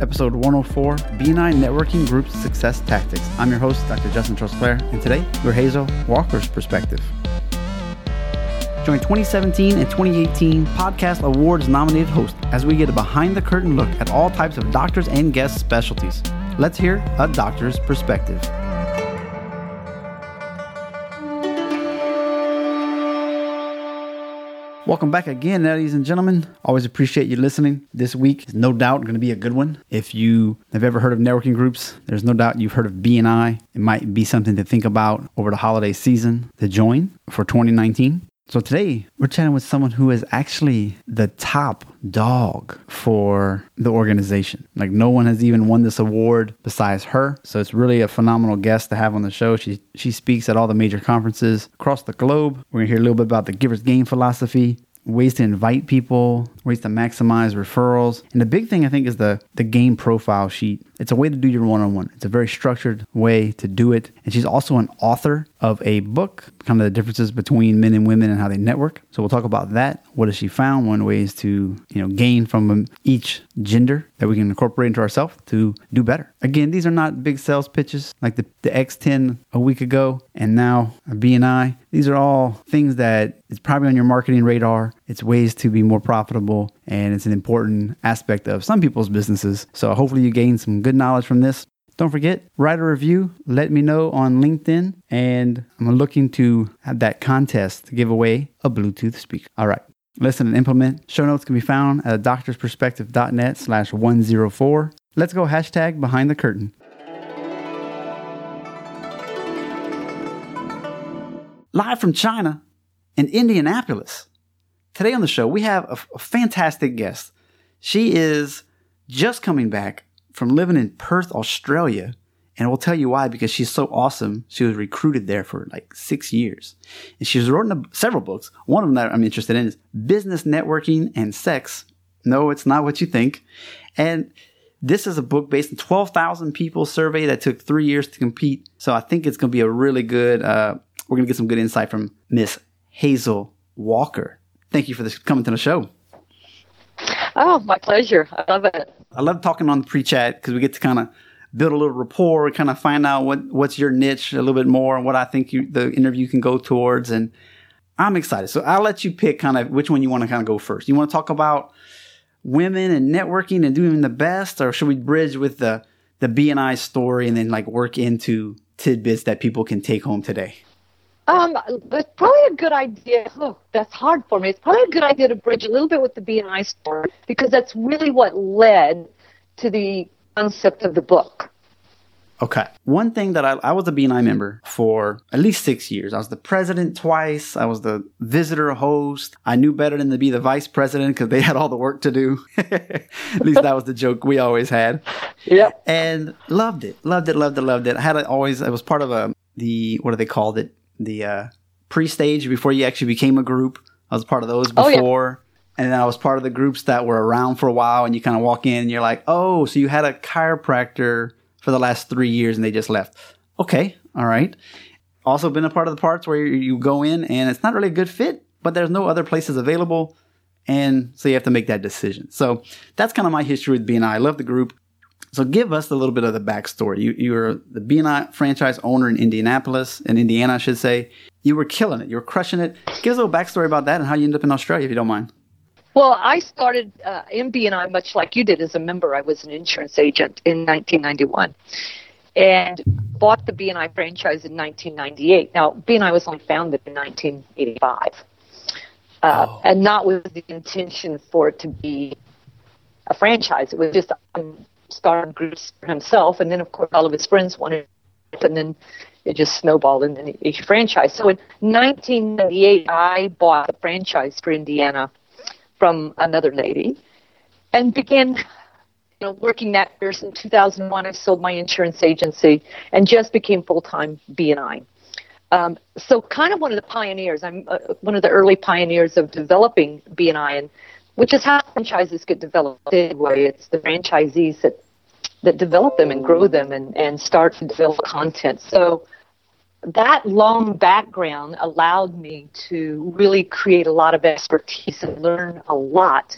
episode 104 BNI Networking Group Success Tactics. I'm your host, Dr. Justin Trosclair, and today we're Hazel Walker's perspective. Join 2017 and 2018 Podcast Awards nominated host as we get a behind the curtain look at all types of doctors and guest specialties. Let's hear a doctor's perspective. Welcome back again, ladies and gentlemen. Always appreciate you listening. This week is no doubt going to be a good one. If you have ever heard of networking groups, there's no doubt you've heard of BNI. It might be something to think about over the holiday season to join for 2019. So today we're chatting with someone who is actually the top dog for the organization. Like no one has even won this award besides her. So it's really a phenomenal guest to have on the show. She she speaks at all the major conferences across the globe. We're gonna hear a little bit about the giver's gain philosophy, ways to invite people, ways to maximize referrals. And the big thing I think is the the GAIN profile sheet. It's a way to do your one-on-one. It's a very structured way to do it. And she's also an author of a book, kind of the differences between men and women and how they network. So we'll talk about that. What has she found? One ways to, you know, gain from um, each gender that we can incorporate into ourselves to do better. Again, these are not big sales pitches like the, the X10 a week ago and now a BNI. These are all things that is probably on your marketing radar. It's ways to be more profitable and it's an important aspect of some people's businesses. So hopefully you gain some good knowledge from this. Don't forget, write a review, let me know on LinkedIn, and I'm looking to have that contest to give away a Bluetooth speaker. All right, listen and implement. Show notes can be found at doctorsperspective.net slash 104. Let's go hashtag behind the curtain. Live from China in Indianapolis. Today on the show, we have a, a fantastic guest. She is just coming back from living in Perth, Australia. And we'll tell you why, because she's so awesome. She was recruited there for like six years. And she's written several books. One of them that I'm interested in is Business Networking and Sex. No, it's not what you think. And this is a book based on 12,000 people survey that took three years to compete. So I think it's going to be a really good, uh, we're going to get some good insight from Miss Hazel Walker thank you for this coming to the show. Oh, my pleasure. I love it. I love talking on the pre-chat because we get to kind of build a little rapport, kind of find out what what's your niche a little bit more, and what I think you, the interview can go towards. And I'm excited. So I'll let you pick kind of which one you want to kind of go first. You want to talk about women and networking and doing the best, or should we bridge with the the BNI story and then like work into tidbits that people can take home today? Um, it's probably a good idea. Oh, that's hard for me. It's probably a good idea to bridge a little bit with the BNI story because that's really what led to the concept of the book. Okay. One thing that I, I was a BNI member for at least six years. I was the president twice. I was the visitor host. I knew better than to be the vice president because they had all the work to do. at least that was the joke we always had. Yeah. And loved it. Loved it. Loved it. Loved it. I had it always, I was part of a, the, what do they called it? The uh, pre-stage before you actually became a group. I was part of those before. Oh, yeah. And then I was part of the groups that were around for a while and you kind of walk in and you're like, oh, so you had a chiropractor for the last three years and they just left. Okay, all right. Also been a part of the parts where you go in and it's not really a good fit, but there's no other places available. And so you have to make that decision. So that's kind of my history with BNI. I love the group. So give us a little bit of the backstory. You you were the BNI franchise owner in Indianapolis, in Indiana, I should say. You were killing it. You were crushing it. Give us a little backstory about that and how you ended up in Australia, if you don't mind. Well, I started uh, in BNI much like you did as a member. I was an insurance agent in 1991 and bought the BNI franchise in 1998. Now, BNI was only founded in 1985, uh, oh. and not with the intention for it to be a franchise. It was just um, started groups for himself, and then of course all of his friends wanted, it, and then it just snowballed into a franchise. So in 1998, I bought a franchise for Indiana from another lady, and began you know, working that years. In 2001, I sold my insurance agency and just became full time BNI. Um, so, kind of one of the pioneers. I'm uh, one of the early pioneers of developing BNI, and which is how franchises get developed anyway. It's the franchisees that that develop them and grow them and, and start to develop content. So that long background allowed me to really create a lot of expertise and learn a lot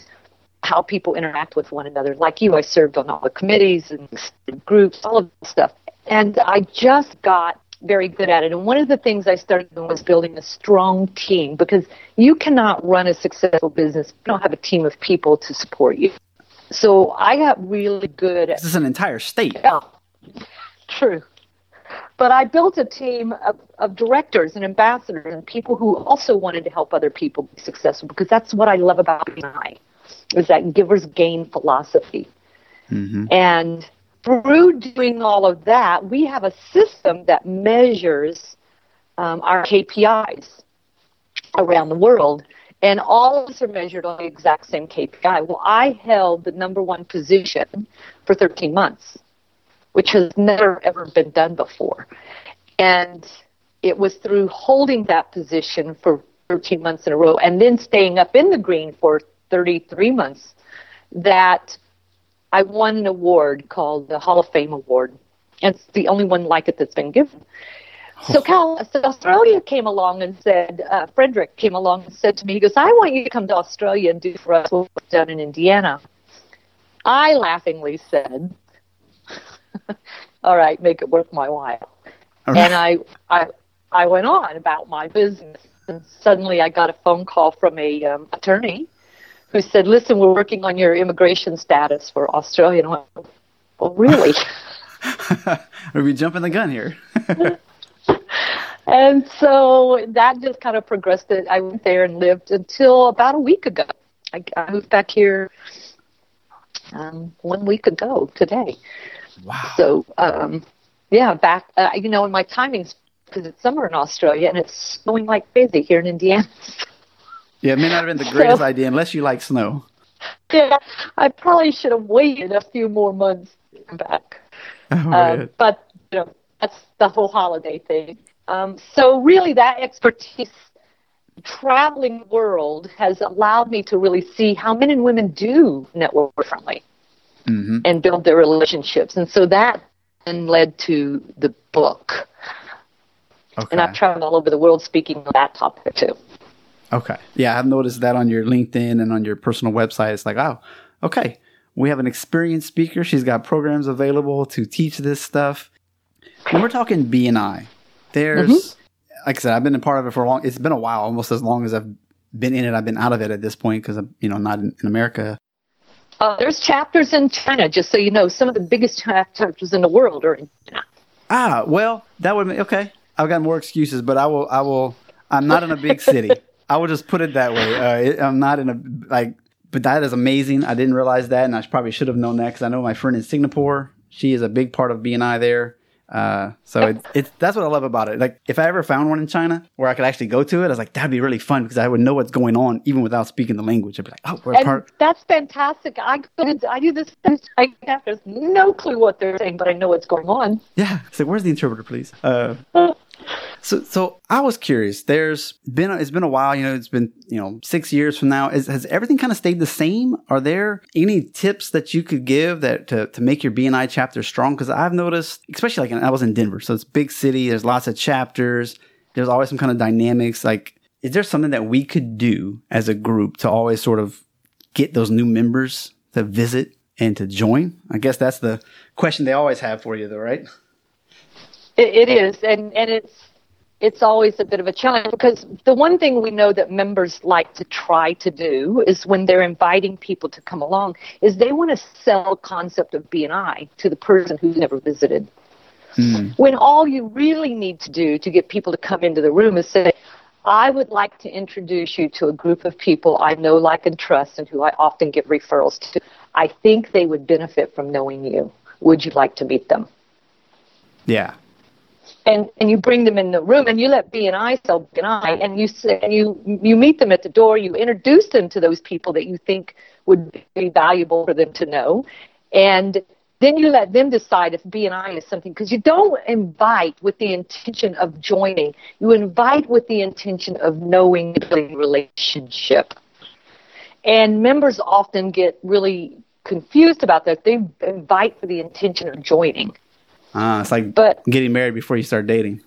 how people interact with one another. Like you, I served on all the committees and groups, all of that stuff. And I just got very good at it. And one of the things I started doing was building a strong team because you cannot run a successful business if you don't have a team of people to support you. So I got really good at This is an entire state. yeah, true. But I built a team of, of directors and ambassadors and people who also wanted to help other people be successful because that's what I love about BNI is that givers gain philosophy. And through doing all of that, we have a system that measures um, our KPIs around the world. And all of us are measured on the exact same KPI. Well, I held the number one position for 13 months, which has never ever been done before. And it was through holding that position for 13 months in a row and then staying up in the green for 33 months that I won an award called the Hall of Fame Award. And it's the only one like it that's been given. So, Cal, so Australia came along and said, uh, Frederick came along and said to me, he goes, I want you to come to Australia and do for us what was done in Indiana. I laughingly said, all right, make it worth my while. Right. And I, I, I went on about my business. And suddenly I got a phone call from a um, attorney who said, listen, we're working on your immigration status for Australia. And I went, well, really? Are we jumping the gun here? And so that just kind of progressed. It. I went there and lived until about a week ago. I, I moved back here um, one week ago today. wow. So um, yeah, back. Uh, you know, and my timing's because it's summer in Australia and it's snowing like crazy here in Indiana. Yeah, it may not have been the greatest So- idea unless you like snow. yeah, I probably should have waited a few more months to come back. Oh, man. but you know, that's the whole holiday thing. Um, so really, that expertise, traveling world, has allowed me to really see how men and women do network differently Mhm. and build their relationships. And so that then led to the book. Okay. And I've traveled all over the world speaking on that topic too. Okay. Yeah, I've noticed that on your LinkedIn and on your personal website. It's like, oh, okay. We have an experienced speaker. She's got programs available to teach this stuff. When we're talking BNI, there's, Mm-hmm. like I said, I've been a part of it for a long. It's been a while, almost as long as I've been in it. I've been out of it at this point because I'm, you know, not in, in America. Uh, there's chapters in China, just so you know. Some of the biggest chapters in the world are in China. Ah, well, that would be okay. I've got more excuses, but I will. I will. I'm not in a big city. I will just put it that way. Uh, it, I'm not in a like. But that is amazing. I didn't realize that, and I probably should have known that because I know my friend in Singapore. She is a big part of BNI there. Uh, so it, it's that's what I love about it. Like if I ever found one in China where I could actually go to it, I was like that'd be really fun because I would know what's going on even without speaking the language. I'd be like, oh, we're a And part. that's fantastic. I I do this. I have there's no clue what they're saying, but I know what's going on. Yeah. So where's the interpreter, please? Uh, so, so I was curious. There's been a, it's been a while. You know, it's been you know six years from now. Is, has everything kind of stayed the same? Are there any tips that you could give that to, to make your BNI chapter strong? Because I've noticed, especially like I was in Denver, so it's big city. There's lots of chapters. There's always some kind of dynamics. Like, is there something that we could do as a group to always sort of get those new members to visit and to join? I guess that's the question they always have for you, though, right? It, it is, and and it's it's always a bit of a challenge because the one thing we know that members like to try to do is when they're inviting people to come along is they want to sell concept of BNI to the person who's never visited. Hmm. When all you really need to do to get people to come into the room is say, I would like to introduce you to a group of people I know, like, and trust, and who I often get referrals to. I think they would benefit from knowing you. Would you like to meet them? Yeah. And and you bring them in the room and you let BNI sell BNI and I and you and you you meet them at the door. You introduce them to those people that you think would be valuable for them to know, and then you let them decide if BNI is something because you don't invite with the intention of joining. You invite with the intention of knowing, the relationship. And members often get really confused about that. They invite for the intention of joining. Ah, it's like But- getting married before you start dating.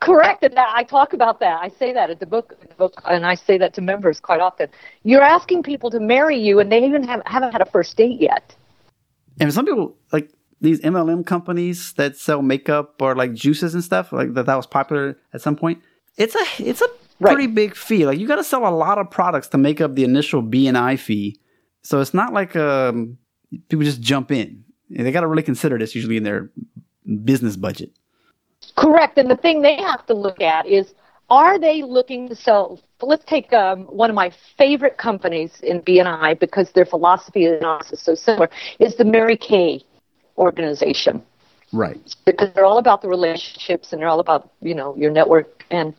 Correct, and that, I talk about that. I say that at the book, the book, and I say that to members quite often. You're asking people to marry you, and they even have, haven't had a first date yet. And some people like these MLM companies that sell makeup or like juices and stuff, like that that was popular at some point. It's a it's a pretty right. big fee. Like you got to sell a lot of products to make up the initial BNI fee. So it's not like um, people just jump in. They got to really consider this usually in their business budget. Correct. And the thing they have to look at is are they looking to sell? Let's take um, one of my favorite companies in BNI because their philosophy is so similar. Is the Mary Kay organization, right? Because they're all about the relationships and they're all about you know your network. And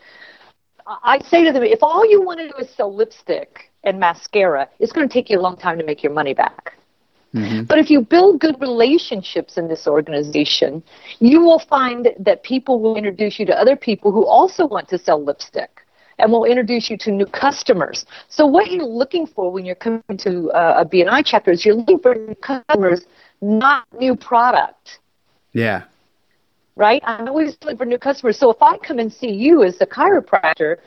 I say to them, if all you want to do is sell lipstick and mascara, it's going to take you a long time to make your money back. Mm-hmm. But if you build good relationships in this organization, you will find that people will introduce you to other people who also want to sell lipstick and will introduce you to new customers. So what you're looking for when you're coming to uh, a BNI chapter is you're looking for new customers, not new product. Yeah. Right? I'm always looking for new customers. So if I come and see you as a chiropractor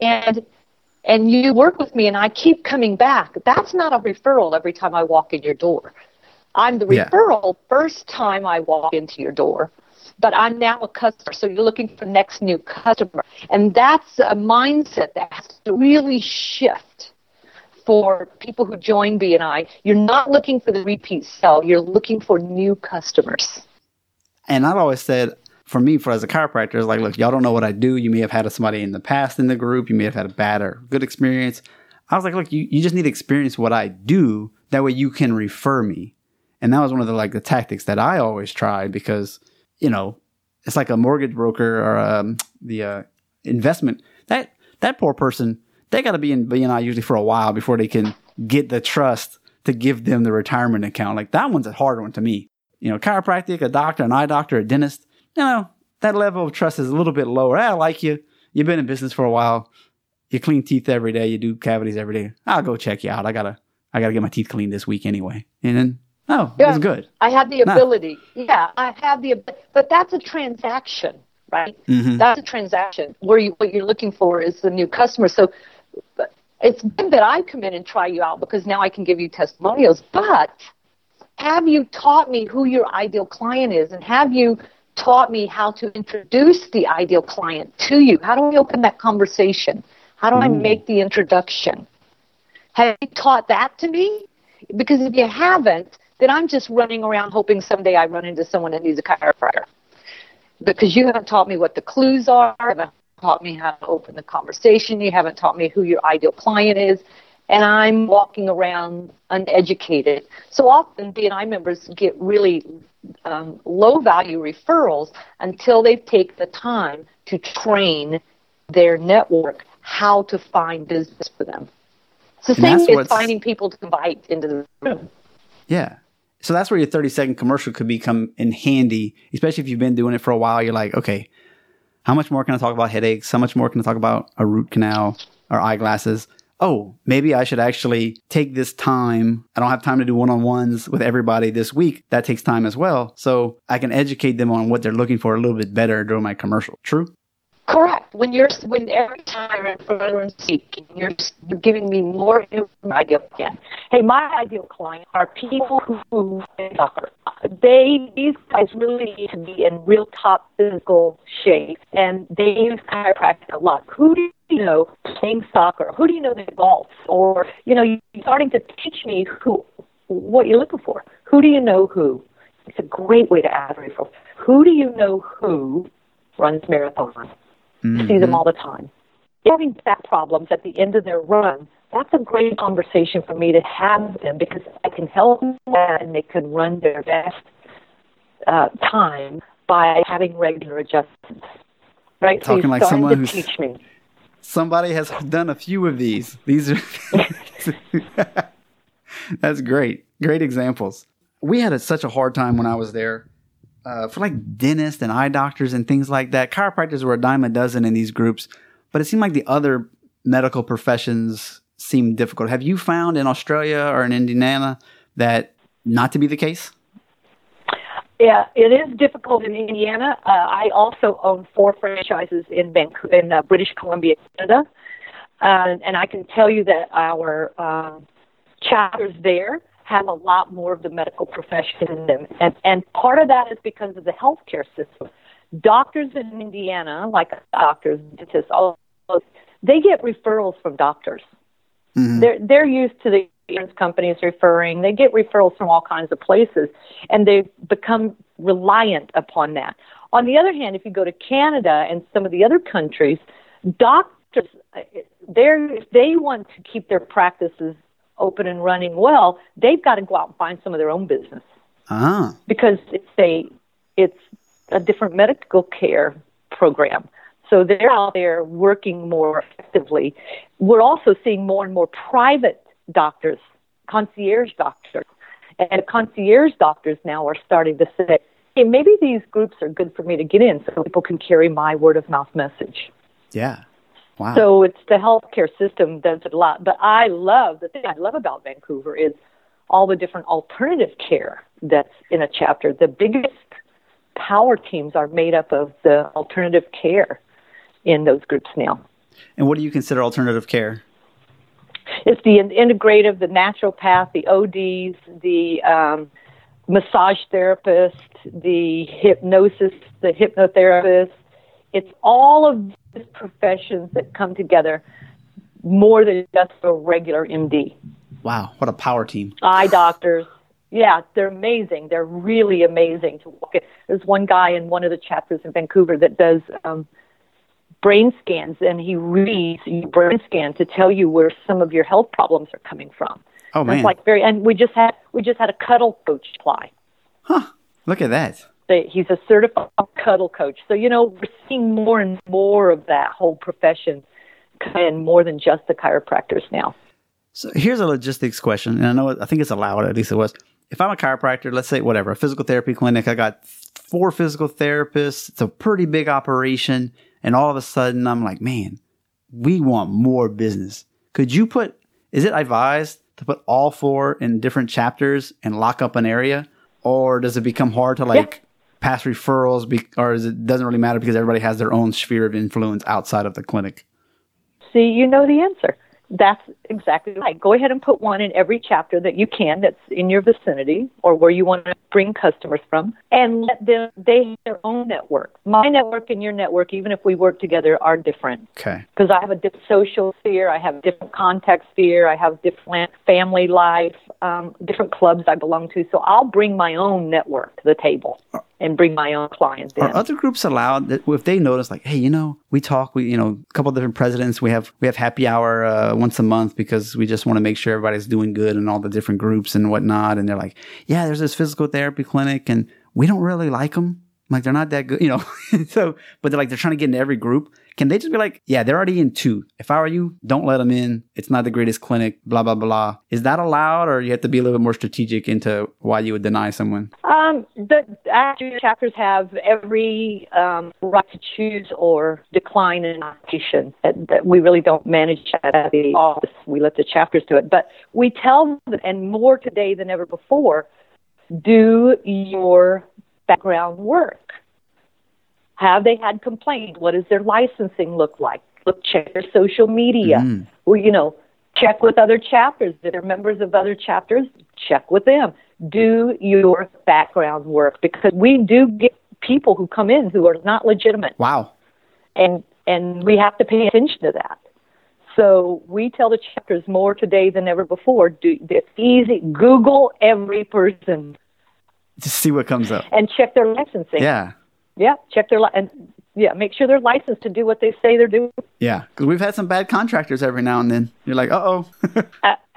and and you work with me and I keep coming back, that's not a referral every time I walk in your door. I'm the referral yeah. first time I walk into your door, but I'm now a customer. So you're looking for next new customer. And that's a mindset that has to really shift for people who join BNI. You're not looking for the repeat sell, you're looking for new customers. And I've always said, for me, for as a chiropractor, it's like, look, y'all don't know what I do. You may have had somebody in the past in the group. You may have had a bad or good experience. I was like, look, you, you just need to experience what I do. That way you can refer me. And that was one of the like the tactics that I always tried because, you know, it's like a mortgage broker or um, the uh, investment. That that poor person, they got to be in BNI usually for a while before they can get the trust to give them the retirement account. Like that one's a hard one to me. You know, chiropractic, a doctor, an eye doctor, a dentist know, that level of trust is a little bit lower. I like you. You've been in business for a while. You clean teeth every day. You do cavities every day. I'll go check you out. I gotta, I gotta get my teeth cleaned this week anyway. And then, oh, yeah, it's good. I had the ability. Yeah, I have the, but that's a transaction, right? Mm-hmm. That's a transaction where you, what you're looking for is the new customer. So it's good that I come in and try you out because now I can give you testimonials. But have you taught me who your ideal client is, and have you taught me how to introduce the ideal client to you. How do we open that conversation? How do Ooh. I mm. make the introduction? Have you taught that to me? Because if you haven't, then I'm just running around hoping someday I run into someone that needs a chiropractor. Because you haven't taught me what the clues are, you haven't taught me how to open the conversation, you haven't taught me who your ideal client is, and I'm walking around uneducated. So often BNI members get really um, low value referrals until they take the time to train their network how to find business for them. It's the same as finding people to invite into the room. Yeah. So that's where your 30 second commercial could become in handy, especially if you've been doing it for a while. You're like, okay, how much more can I talk about headaches? How much more can I talk about a root canal or eyeglasses? Oh, maybe I should actually take this time. I don't have time to do one on ones with everybody this week. That takes time as well. So I can educate them on what they're looking for a little bit better during my commercial. True? Correct. When you're when every time in front and speaking, you're you're giving me more ideal client. Hey, my ideal client are people who suffer. They these guys really need to be in real top physical shape, and they use chiropractic a lot. Who do you know playing soccer? Who do you know that golf? Or you know, you're starting to teach me who what you're looking for. Who do you know who? It's a great way to add referrals. Who do you know who runs marathons? mm-hmm. see them mm-hmm. all the time. Having back problems at the end of their run, that's a great conversation for me to have with them because I can help them and they can run their best uh, time by having regular adjustments. Right? Talking so like someone who's teach me. Somebody has done a few of these. These are that's great. Great examples. We had a, such a hard time when I was there uh, for like dentists and eye doctors and things like that. Chiropractors were a dime a dozen in these groups, but it seemed like the other medical professions seemed difficult. Have you found in Australia or in Indiana that not to be the case? Yeah, it is difficult in Indiana. Uh, I also own four franchises in Vancouver, in uh, British Columbia, Canada, uh, and I can tell you that our um, chapters there have a lot more of the medical profession in them, and and part of that is because of the healthcare system. Doctors in Indiana, like doctors, dentists, all they get referrals from doctors. Mm-hmm. They're they're used to the companies referring. They get referrals from all kinds of places, and they've become reliant upon that. On the other hand, if you go to Canada and some of the other countries, doctors, they're, if they want to keep their practices open and running well, they've got to go out and find some of their own business. Ah. Because it's a it's a different medical care program. So they're out there working more effectively. We're also seeing more and more private doctors, concierge doctors. And concierge doctors now are starting to say, hey, maybe these groups are good for me to get in so people can carry my word of mouth message. Yeah. Wow. So it's the healthcare system does it a lot. But I love the thing I love about Vancouver is all the different alternative care that's in a chapter. The biggest power teams are made up of the alternative care in those groups now. And what do you consider alternative care? It's the integrative, the naturopath, the ODs, the um, massage therapist, the hypnosis, the hypnotherapist. It's all of these professions that come together more than just a regular MD. Wow, what a power team. Eye doctors. Yeah, they're amazing. They're really amazing to walk in. There's one guy in one of the chapters in Vancouver that does um, brain scans and he reads your brain scan to tell you where some of your health problems are coming from. Oh man! It's like very, and we just had we just had a cuddle coach apply. Huh? Look at that. He's a certified cuddle coach. So you know we're seeing more and more of that whole profession, and more than just the chiropractors now. So here's a logistics question, and I know I think it's allowed. At least it was. If I'm a chiropractor, let's say whatever, a physical therapy clinic, I got four physical therapists. It's a pretty big operation. And all of a sudden, I'm like, man, we want more business. Could you put, is it advised to put all four in different chapters and lock up an area? Or does it become hard to like yeah. pass referrals? Be, or is it doesn't really matter because everybody has their own sphere of influence outside of the clinic? See, you know the answer. That's exactly right. Go ahead and put one in every chapter that you can that's in your vicinity or where you want to bring customers from and let them they have their own network. My network and your network, even if we work together, are different. Okay. Because I have a different social sphere, I have a different contact sphere, I have different family life, um, different clubs I belong to. So I'll bring my own network to the table and bring my own clients in. Are other groups allowed that if they notice like, hey, you know, we talk, we you know, a couple different presidents, we have we have happy hour uh, once a month because we just want to make sure everybody's doing good and all the different groups and whatnot. And they're like, yeah, there's this physical therapy clinic and we don't really like them. Like they're not that good, you know. so, but they're like they're trying to get into every group. Can they just be like, yeah, they're already in two. If I were you, don't let them in. It's not the greatest clinic. Blah blah blah. Is that allowed, or you have to be a little bit more strategic into why you would deny someone? Um, the actually chapters have every um, right to choose or decline an application. That, that we really don't manage that at the office. We let the chapters do it, but we tell them, and more today than ever before, do your background work? Have they had complaints? What does their licensing look like? Look, check their social media. Mm. Well, you know, check with other chapters. If they're members of other chapters, check with them. Do your background work because we do get people who come in who are not legitimate. Wow. And and we have to pay attention to that. So we tell the chapters more today than ever before. Do it's easy. Google every person just see what comes up and check their licensing. Yeah, yeah, check their li- and yeah, make sure they're licensed to do what they say they're doing. Yeah, because we've had some bad contractors every now and then. You're like, uh oh.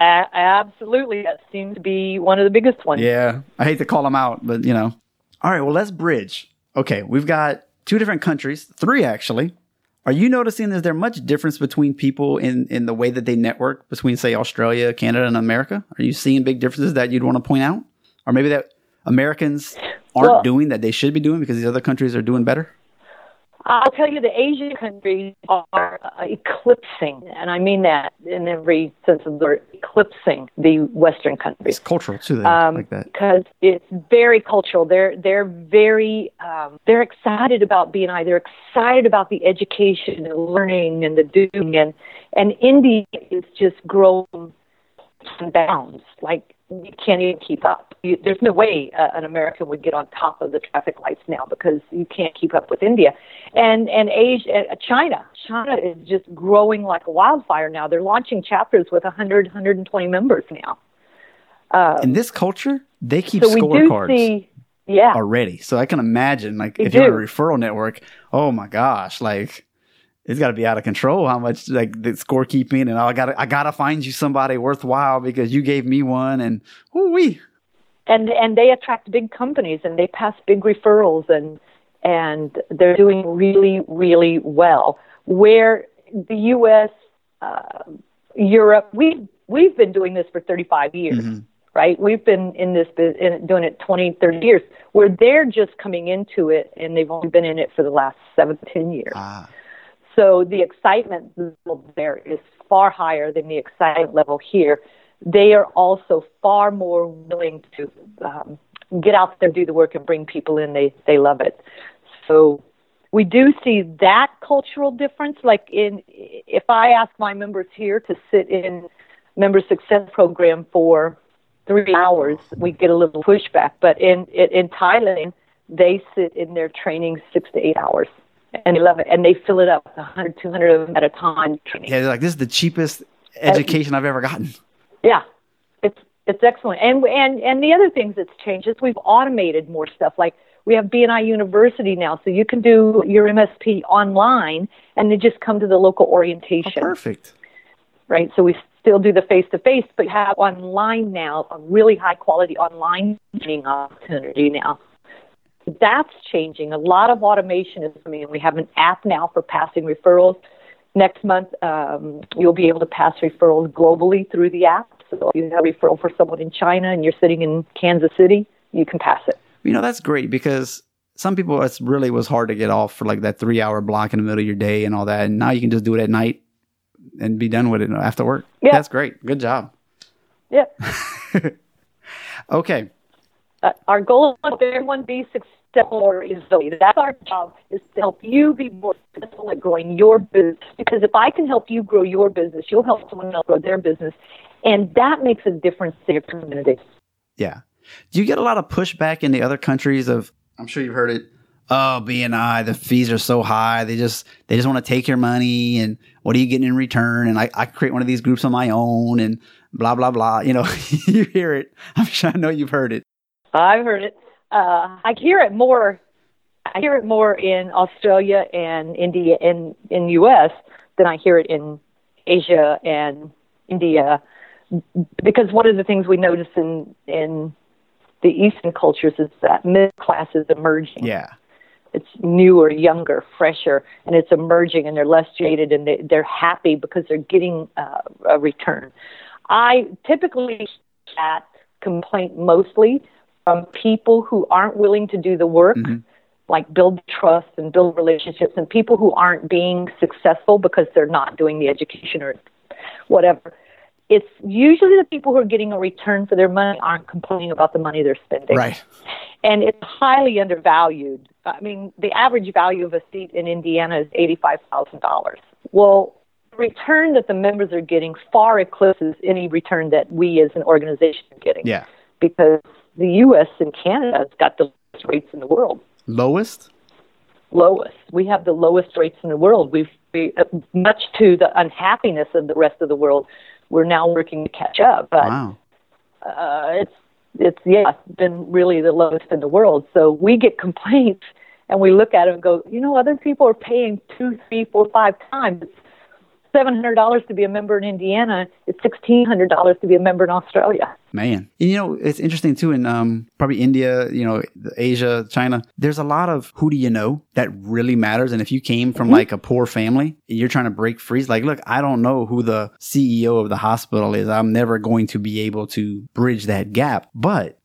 absolutely, that seems to be one of the biggest ones. Yeah, I hate to call them out, but you know. All right, well, let's bridge. Okay, we've got two different countries, three actually. Are you noticing is there much difference between people in, in the way that they network between, say, Australia, Canada, and America? Are you seeing big differences that you'd want to point out? Or maybe that Americans aren't well, doing that they should be doing because these other countries are doing better? I'll tell you, the Asian countries are eclipsing, and I mean that in every sense of the word, eclipsing the Western countries. It's cultural too, um, like that. Because it's very cultural. They're they're very um, they're excited about BNI. They're excited about the education and learning and the doing, and and India is just growing bounds. Like you can't even keep up. You, there's no way uh, an American would get on top of the traffic lights now because you can't keep up with India, and and Asia, uh, China. China is just growing like a wildfire now. They're launching chapters with 100, 120 members now. Um, In this culture, they keep so scorecards. See, yeah. Already, so I can imagine, like, if you're a referral network, oh my gosh, like it's got to be out of control how much like the scorekeeping and I got to I got to find you somebody worthwhile because you gave me one and we and and they attract big companies and they pass big referrals and and they're doing really really well. Where the US uh, Europe we we've been doing this for 35 years mm-hmm. right? We've been in this in, doing it 20 30 years where they're just coming into it and they've only been in it for the last 7 10 years. Ah so the excitement level there is far higher than the excitement level here. They are also far more willing to um, get out there, do the work, and bring people in. They they love it. So we do see that cultural difference. Like in, if I ask my members here to sit in member success program for three hours, we get a little pushback. But in in Thailand, they sit in their training six to eight hours and they love it. And they fill it up 100, 200 of them at a time. Yeah, they're like, this is the cheapest education I've ever gotten. Yeah, it's it's excellent. And and and the other things that's changed is we've automated more stuff. Like we have BNI University now, so you can do your MSP online and then just come to the local oh, orientation. Oh, perfect. Right. So we still do the face to face, but have online now a really high quality online training opportunity now that's changing. A lot of automation is coming. We have an app now for passing referrals. Next month, um, you'll be able to pass referrals globally through the app. So if you have a referral for someone in China and you're sitting in Kansas City, you can pass it. You know, that's great because some people, it really was hard to get off for like that three hour block in the middle of your day and all that. And now you can just do it at night and be done with it after work. Yeah. That's great. Good job. Yeah. okay. Uh, our goal is everyone be successful more easily. That's our job is to help you be more successful at growing your business. Because if I can help you grow your business, you'll help someone else grow their business. And that makes a difference to your community. Yeah. Do you get a lot of pushback in the other countries of I'm sure you've heard it, oh BNI, the fees are so high. They just they just want to take your money and what are you getting in return? And I, I create one of these groups on my own and blah blah blah. You know, you hear it. I'm sure I know you've heard it. I've heard it uh, I hear it more. I hear it more in Australia and India and in U.S. than I hear it in Asia and India, because one of the things we notice in in the Eastern cultures is that middle class is emerging. Yeah. It's newer, younger, fresher, and it's emerging, and they're less jaded, and they, they're happy because they're getting uh, a return. I typically that complaint mostly from people who aren't willing to do the work, mm-hmm. like build trust and build relationships, and people who aren't being successful because they're not doing the education or whatever. It's usually the people who are getting a return for their money aren't complaining about the money they're spending. Right. And it's highly undervalued. I mean, the average value of a seat in Indiana is $85,000. Well, the return that the members are getting far eclipses any return that we as an organization are getting. Yeah. Because the U.S. and Canada has got the lowest rates in the world. Lowest? Lowest. We have the lowest rates in the world. We've, we, uh, much to the unhappiness of the rest of the world, we're now working to catch up. But wow. uh, it's it's yeah, it's been really the lowest in the world. So we get complaints and we look at it and go, you know, other people are paying two, three, four, five times. $700 to be a member in Indiana. It's $1,600 to be a member in Australia. Man. And, you know, it's interesting too in um, probably India, you know, Asia, China. There's a lot of who do you know that really matters. And if you came from mm-hmm. like a poor family, you're trying to break free. Like, look, I don't know who the CEO of the hospital is. I'm never going to be able to bridge that gap. But,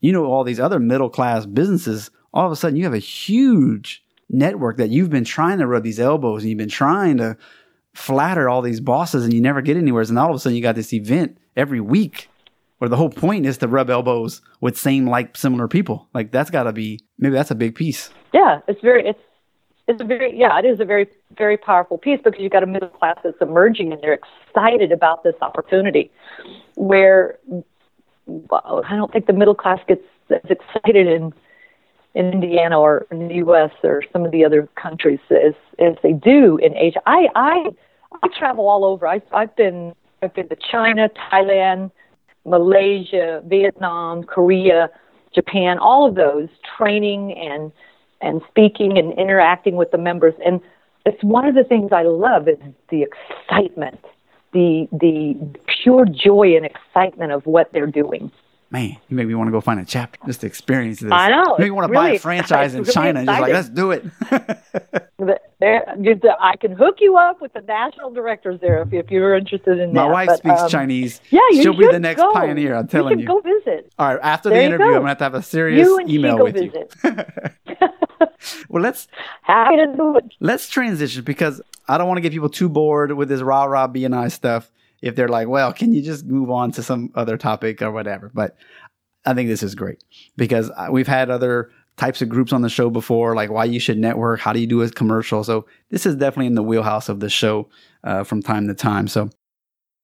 you know, all these other middle class businesses, all of a sudden you have a huge network that you've been trying to rub these elbows and you've been trying to flatter all these bosses and you never get anywhere. And all of a sudden you got this event every week where the whole point is to rub elbows with same like similar people. Like that's got to be maybe that's a big piece. Yeah, it's very it's it's a very yeah it is a very very powerful piece because you've got a middle class that's emerging and they're excited about this opportunity. Where well, I don't think the middle class gets as excited in in Indiana or in the U.S. or some of the other countries as as they do in Asia. I I I travel all over. I, I've been I've been to China, Thailand, Malaysia, Vietnam, Korea, Japan. All of those training and and speaking and interacting with the members. And it's one of the things I love is the excitement, the the pure joy and excitement of what they're doing man, you make me want to go find a chapter just to experience this. I know. You want to really buy a franchise in really China just like, let's do it. I can hook you up with the national directors there if, if you're interested in My that. My wife but, speaks um, Chinese. Yeah, you She'll should be the next go. pioneer, I'm telling you. you. go visit. All right, after there the interview, go. I'm going to have to have a serious you and email go with visit. you. well, let's happy to do it. Let's transition because I don't want to get people too bored with this rah rah BNI stuff. If they're like, well, can you just move on to some other topic or whatever? But I think this is great because we've had other types of groups on the show before, like why you should network, how do you do a commercial. So this is definitely in the wheelhouse of the show uh, from time to time. So,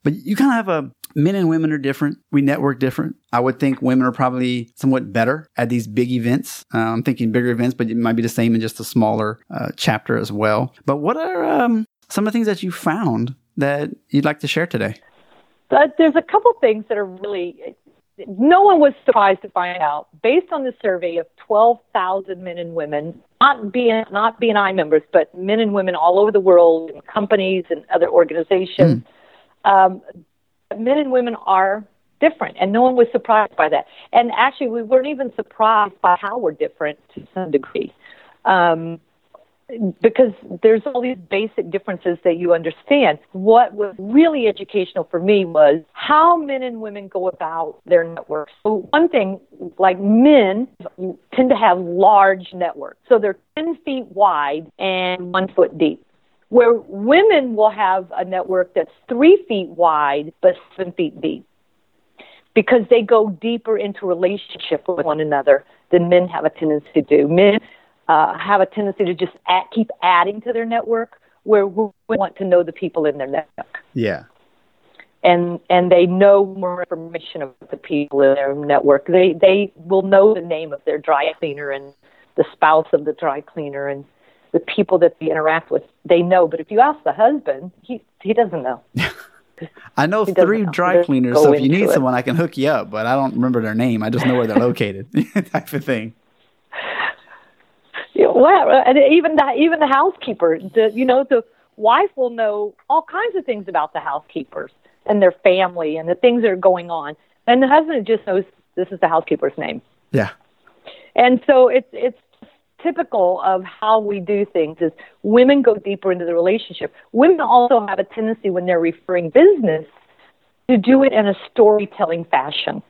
but you kind of have a men and women are different. We network different. I would think women are probably somewhat better at these big events. Uh, I'm thinking bigger events, but it might be the same in just a smaller uh, chapter as well. But what are um, some of the things that you found that you'd like to share today? But there's a couple things that are really no one was surprised to find out, based on the survey of 12,000 men and women, not being not BNI members, but men and women all over the world, in companies and other organizations, mm. um, men and women are different, and no one was surprised by that. And actually, we weren't even surprised by how we're different to some degree. Um, because there's all these basic differences that you understand. What was really educational for me was how men and women go about their networks. So one thing, like men tend to have large networks. So they're 10 feet wide and one foot deep. Where women will have a network that's three feet wide but seven feet deep because they go deeper into relationship with one another than men have a tendency to do. Men uh, have a tendency to just add, keep adding to their network where we want to know the people in their network. Yeah. And and they know more information about the people in their network. They they will know the name of their dry cleaner and the spouse of the dry cleaner and the people that they interact with. They know, but if you ask the husband, he he doesn't know. I know three know. dry cleaners, so if you need it. someone, I can hook you up. But I don't remember their name. I just know where they're located, type of thing well, and even the even the housekeeper, the you know the wife will know all kinds of things about the housekeepers and their family and the things that are going on, and the husband just knows this is the housekeeper's name. Yeah. And so it's it's typical of how we do things is women go deeper into the relationship. Women also have a tendency when they're referring business to do it in a storytelling fashion.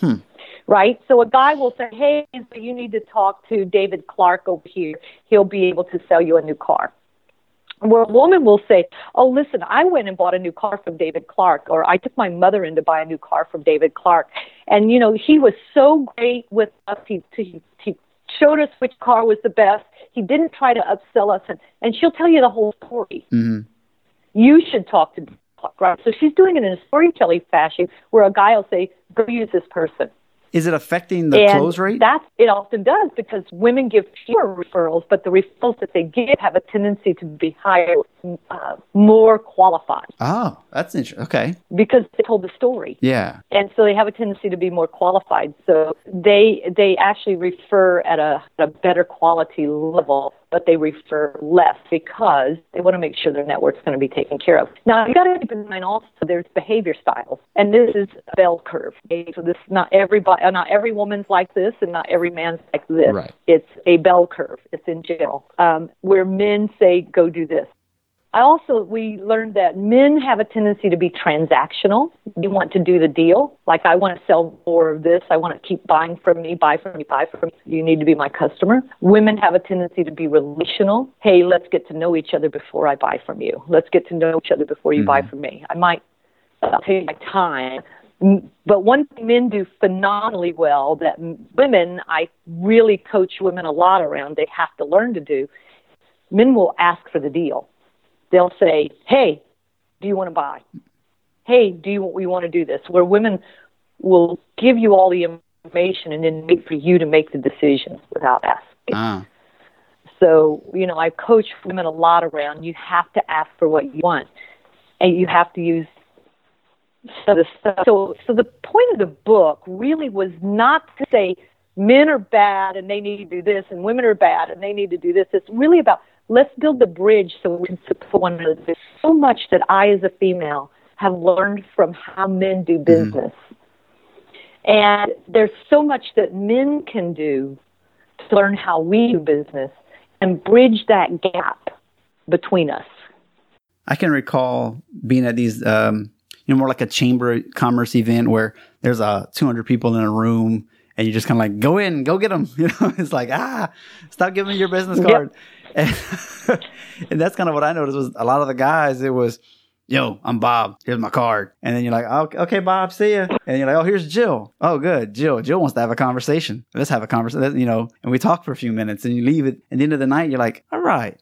Hmm right? So a guy will say, hey, you need to talk to David Clark over here. He'll be able to sell you a new car. Where a woman will say, oh, listen, I went and bought a new car from David Clark, or I took my mother in to buy a new car from David Clark. And, you know, he was so great with us. He, he, he showed us which car was the best. He didn't try to upsell us. And, and she'll tell you the whole story. Mm-hmm. You should talk to Clark, right? So she's doing it in a storytelling fashion where a guy will say, go use this person is it affecting the and close rate? That it often does because women give fewer referrals, but the referrals that they give have a tendency to be higher, uh, more qualified. Oh, that's interesting. Okay. Because they told the story. Yeah. And so they have a tendency to be more qualified. So they they actually refer at a, at a better quality level but they refer less because they want to make sure their network's going to be taken care of. Now, you got to keep in mind also there's behavior styles, and this is a bell curve. Okay? So this not everybody, uh, not every woman's like this, and not every man's like this. Right. It's a bell curve. It's in general um, where men say, "Go do this." I also we learned that men have a tendency to be transactional. You want to do the deal. Like I want to sell more of this. I want to keep buying from me, buy from me, buy from me. You need to be my customer. Women have a tendency to be relational. Hey, let's get to know each other before I buy from you. Let's get to know each other before you mm-hmm. buy from me. I might uh, take my time. But one thing men do phenomenally well that women, I really coach women a lot around, they have to learn to do. Men will ask for the deal they'll say, "Hey, do you want to buy? Hey, do you we want to do this?" Where women will give you all the information and then wait for you to make the decision without asking. Ah. So, you know, I coach women a lot around you have to ask for what you want. And you have to use so the so so the point of the book really was not to say men are bad and they need to do this and women are bad and they need to do this. It's really about let's build the bridge so we can support one another. There's so much that I, as a female, have learned from how men do mm-hmm. business. Mm-hmm. And there's so much that men can do to learn how we do business and bridge that gap between us. I can recall being at these, um, you know, more like a chamber commerce event where there's uh, 200 people in a room and you just kind of like go in, go get them. You know, it's like ah, stop giving me your business card. Yep. And, and that's kind of what I noticed was a lot of the guys, it was, yo, I'm Bob. Here's my card. And then you're like, okay, okay, Bob, see ya. And you're like, oh, here's Jill. Oh, good. Jill. Jill wants to have a conversation. Let's have a conversation, you know, and we talk for a few minutes and you leave it. At the end of the night, you're like, all right,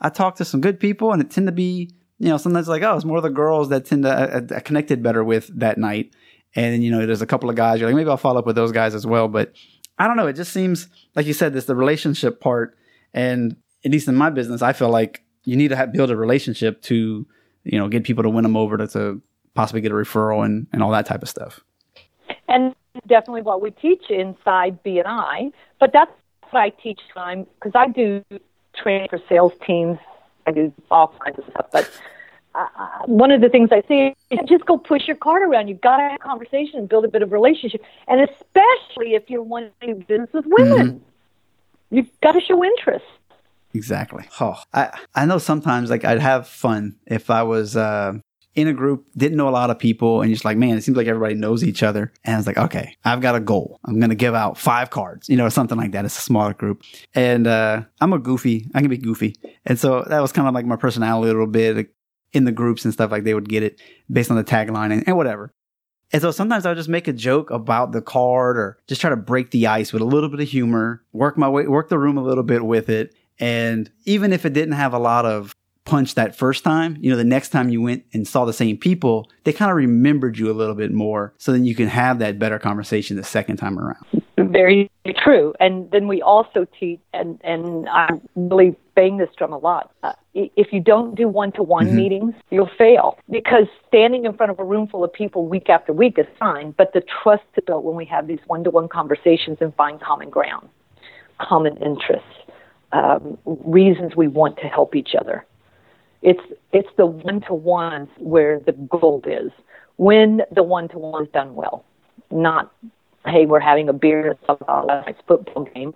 I talked to some good people and it tend to be, you know, sometimes like, oh, it's more the girls that tend to uh, uh, connected better with that night. And you know, there's a couple of guys, you're like, maybe I'll follow up with those guys as well. But I don't know. It just seems, like you said, this the relationship part. And at least in my business, I feel like you need to have, build a relationship to, you know, get people to win them over to, to possibly get a referral and, and all that type of stuff. And definitely what we teach inside BNI, but that's what I teach time because I do training for sales teams. I do all kinds of stuff, but uh, one of the things I say is just go push your card around. You've got to have a conversation and build a bit of relationship, and especially if you're wanting to do business with women, mm-hmm. you've got to show interest. Exactly. Oh, I I know sometimes like I'd have fun if I was uh, in a group, didn't know a lot of people, and just like, man, it seems like everybody knows each other. And I was like, okay, I've got a goal. I'm gonna give out five cards, you know, or something like that. It's a smaller group, and uh, I'm a goofy. I can be goofy, and so that was kind of like my personality a little bit. Like, in the groups and stuff like they would get it based on the tagline and, and whatever. And so sometimes I would just make a joke about the card or just try to break the ice with a little bit of humor, work my way, work the room a little bit with it. And even if it didn't have a lot of punch that first time, you know, the next time you went and saw the same people, they kind of remembered you a little bit more. So then you can have that better conversation the second time around. Very true. And then we also teach, and, and I'm really bang this drum a lot. Uh, if you don't do one to one meetings, you'll fail because standing in front of a room full of people week after week is fine, but the trust is built when we have these one to one conversations and find common ground, common interests um, reasons we want to help each other. It's it's the one to ones where the gold is. When the one to one is done well, not hey we're having a beer at last night's football game.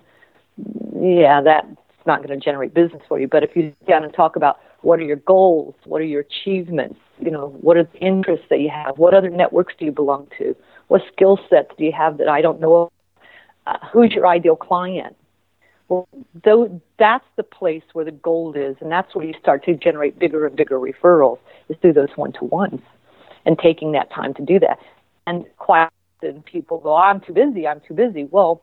Yeah, that's not going to generate business for you. But if you sit down and talk about what are your goals, what are your achievements, you know, what are the interests that you have, what other networks do you belong to, what skill sets do you have that I don't know, uh, who's your ideal client, well, though that's the place where the gold is, and that's where you start to generate bigger and bigger referrals is through those one to ones, and taking that time to do that. And quite often people go, "I'm too busy. I'm too busy." Well,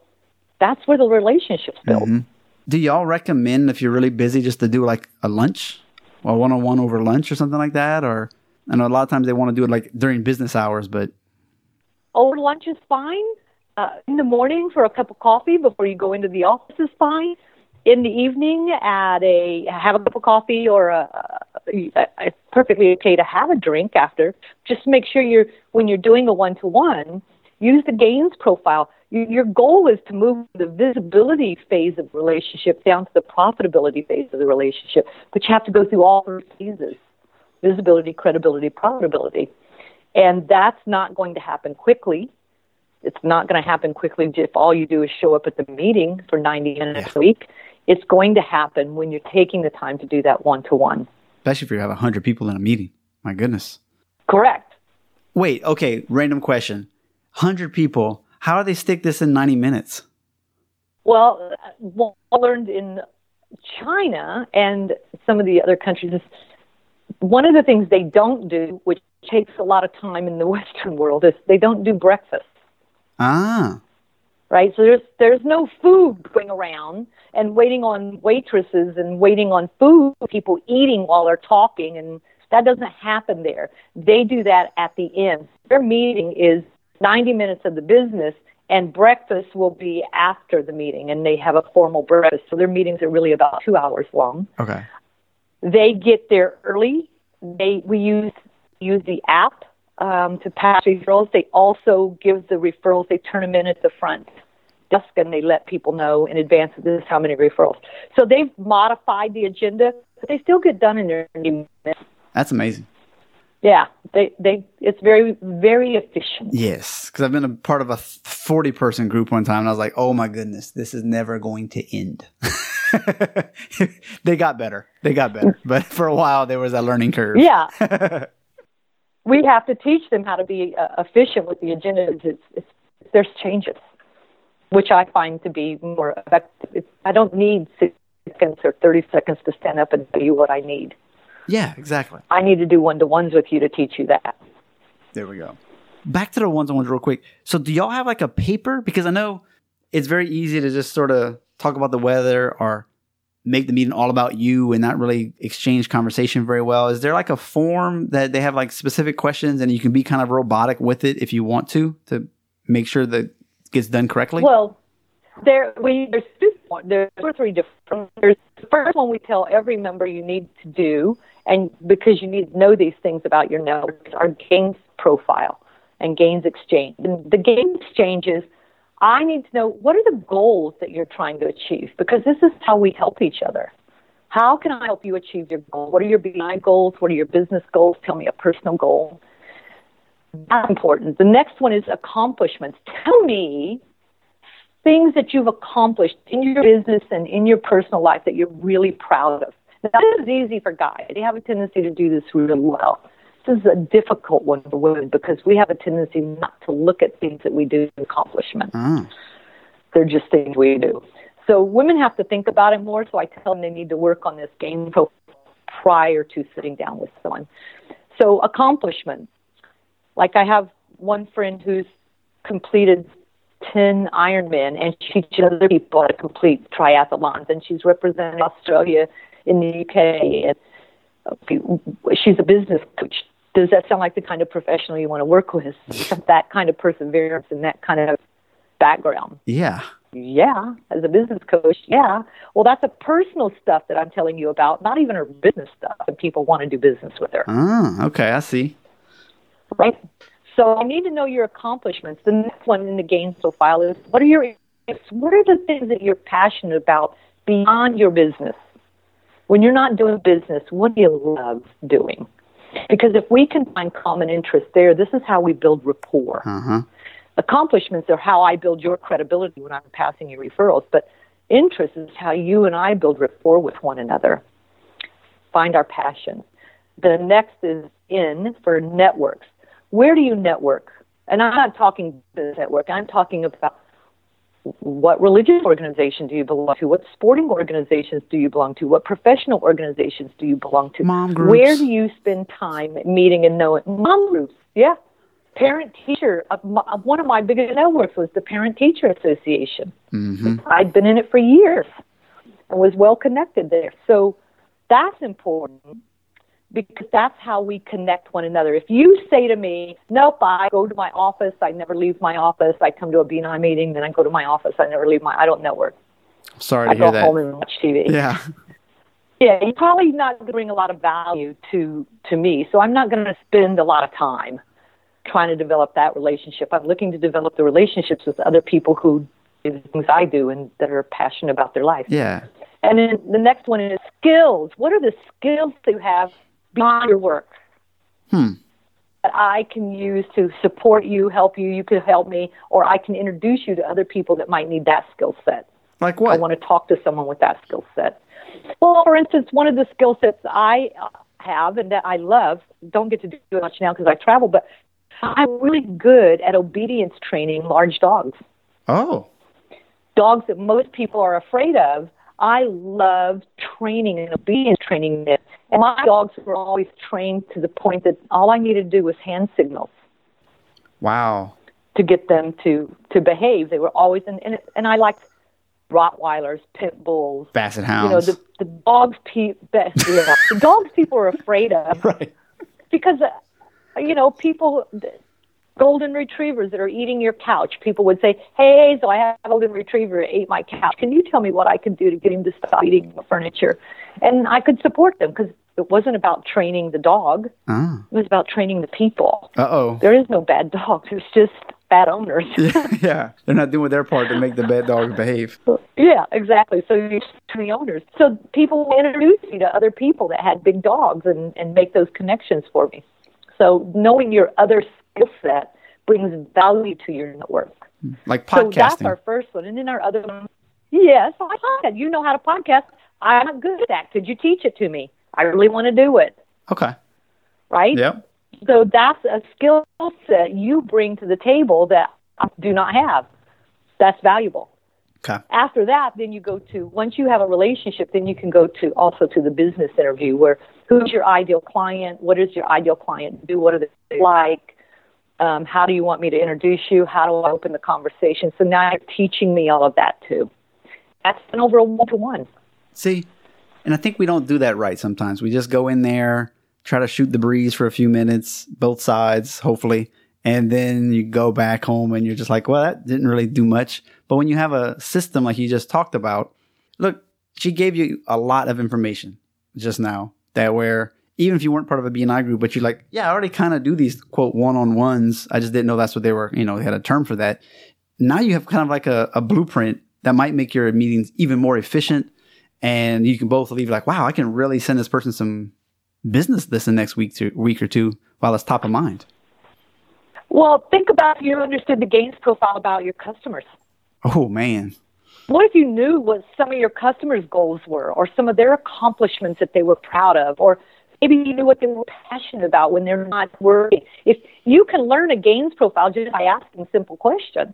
that's where the relationships build. Mm-hmm. Do y'all recommend if you're really busy just to do like a lunch or one on one over lunch or something like that? Or I know a lot of times they want to do it like during business hours, but over lunch is fine uh, in the morning for a cup of coffee before you go into the office is fine. In the evening, at a have a cup of coffee or a, a, a it's perfectly okay to have a drink after. Just make sure you're when you're doing a one to one, use the gains profile. Your goal is to move the visibility phase of relationship down to the profitability phase of the relationship, but you have to go through all three phases: visibility, credibility, profitability, and that's not going to happen quickly it's not going to happen quickly if all you do is show up at the meeting for 90 minutes yeah. a week. It's going to happen when you're taking the time to do that one to one. especially if you have 100 people in a meeting. My goodness. Correct. Wait, okay, random question. 100 people, how do they stick this in 90 minutes? Well, what I learned in China and some of the other countries is one of the things they don't do, which takes a lot of time in the Western world, is they don't do breakfast. Ah. Right? So there's there's no food going around and waiting on waitresses and waiting on food, people eating while they're talking and that doesn't happen there. They do that at the end. Their meeting is 90 minutes of the business and breakfast will be after the meeting and they have a formal breakfast. So their meetings are really about two hours long. Okay. they get there early. They we use use the app um, to pass referrals. They also give the referrals. They turn them in at the front desk and they let people know in advance that this is how many referrals. So they've modified the agenda but they still get done in their That's amazing. Yeah they they it's very very efficient Yes, because I've been a part of a 40 person group one time and I was like, oh my goodness, this is never going to end. they got better. They got better. But for a while, there was a learning curve. Yeah. we have to teach them how to be uh, efficient with the agenda. It's, it's, there's changes, which I find to be more effective. It's, I don't need six seconds or 30 seconds to stand up and tell you what I need. Yeah, exactly. I need to do one to ones with you to teach you that. There we go. Back to the ones on ones real quick. So do y'all have like a paper? Because I know it's very easy to just sort of talk about the weather or make the meeting all about you and not really exchange conversation very well. Is there like a form that they have like specific questions and you can be kind of robotic with it if you want to to make sure that it gets done correctly? Well, there we there's two there's two or three different. There's the first one we tell every member you need to do, and because you need to know these things about your network, our gains profile and gains exchange. And the gains exchange is I need to know what are the goals that you're trying to achieve because this is how we help each other. How can I help you achieve your goal? What are your BNI goals? What are your business goals? Tell me a personal goal. That's important. The next one is accomplishments. Tell me things that you've accomplished in your business and in your personal life that you're really proud of. Now, this is easy for guys. They have a tendency to do this really well. This is a difficult one for women because we have a tendency not to look at things that we do as accomplishments. Ah. They're just things we do. So women have to think about it more. So I tell them they need to work on this gains profile prior to sitting down with someone. So accomplishments. Like I have one friend who's completed 10 Ironman and she teaches other people how to complete triathlons and she's representing Australia in the UK and she's a business coach. Does that sound like the kind of professional you want to work with? that kind of perseverance and that kind of background. Yeah. Yeah, as a business coach, yeah. Well, that's a personal stuff that I'm telling you about, not even her business stuff, and people want to do business with her. Ah, okay, I see. Right? So I need to know your accomplishments. The next one in the gains profile is what are your what are the things that you're passionate about beyond your business? When you're not doing business, what do you love doing? Because if we can find common interests there, this is how we build rapport. Uh-huh. Accomplishments are how I build your credibility when I'm passing you referrals, but interest is how you and I build rapport with one another. Find our passion. The next is in for networks. Where do you network? And I'm not talking business network. I'm talking about what religious organization do you belong to? What sporting organizations do you belong to? What professional organizations do you belong to? Mom groups. Where do you spend time meeting and knowing? Mom groups, yeah. Parent teacher. Uh, my, one of my biggest networks was the Parent Teacher Association. Mm-hmm. I'd been in it for years and was well connected there. So that's important because that's how we connect one another. If you say to me, Nope, I go to my office, I never leave my office, I come to a BNI meeting, then I go to my office, I never leave my I don't network. Sorry to hear that. I hear go that. home and watch TV. Yeah. Yeah, you're probably not going to bring a lot of value to to me, so I'm not going to spend a lot of time trying to develop that relationship. I'm looking to develop the relationships with other people who do the things I do and that are passionate about their life. Yeah. And then the next one is skills. What are the skills that you have beyond your work Hmm. that I can use to support you, help you, you can help me, or I can introduce you to other people that might need that skill set. Like what? I want to talk to someone with that skill set. Well, for instance, one of the skill sets I have and that I love, don't get to do much now because I travel, but I'm really good at obedience training large dogs. Oh. Dogs that most people are afraid of. I love training and obedience training them. And my dogs were always trained to the point that all I needed to do was hand signals. Wow. To get them to to behave. They were always in, and and I liked Rottweilers, pit bulls, Basset hounds. You know the the dogs pe- yeah, the dogs people are afraid of. Right. Because uh, you know people golden retrievers that are eating your couch. People would say, "Hey, so I have a golden retriever that ate my couch. Can you tell me what I can do to get him to stop eating the furniture?" And I could support them because it wasn't about training the dog. Ah. It was about training the people. Uh oh. There is no bad dogs. There's just bad owners. yeah, yeah, they're not doing their part to make the bad dogs behave. yeah, exactly. So you to the owners. So people will introduce me to other people that had big dogs and and make those connections for me. So knowing your other skill set brings value to your network. Like podcasting. So that's our first one, and then our other one. Yes, I podcast. You know how to podcast. I'm not good at that. Could you teach it to me? I really want to do it. Okay. Right. Yep. So that's a skill set you bring to the table that I do not have. That's valuable. Okay. After that, then you go to once you have a relationship, then you can go to also to the business interview where who's your ideal client? What does your ideal client do? What are they like? Um, how do you want me to introduce you? How do I open the conversation? So now you're teaching me all of that too. That's an over a one to one. See, and I think we don't do that right sometimes. We just go in there, try to shoot the breeze for a few minutes, both sides, hopefully, and then you go back home and you're just like, well, that didn't really do much. But when you have a system like you just talked about, look, she gave you a lot of information just now that where even if you weren't part of a BNI group, but you're like, yeah, I already kind of do these quote one on ones. I just didn't know that's what they were, you know, they had a term for that. Now you have kind of like a, a blueprint that might make your meetings even more efficient. And you can both leave like, wow, I can really send this person some business this the next week to week or two while it's top of mind. Well, think about if you understood the gains profile about your customers. Oh man. What if you knew what some of your customers' goals were, or some of their accomplishments that they were proud of, or maybe you knew what they were passionate about when they're not working? If you can learn a gains profile just by asking simple questions.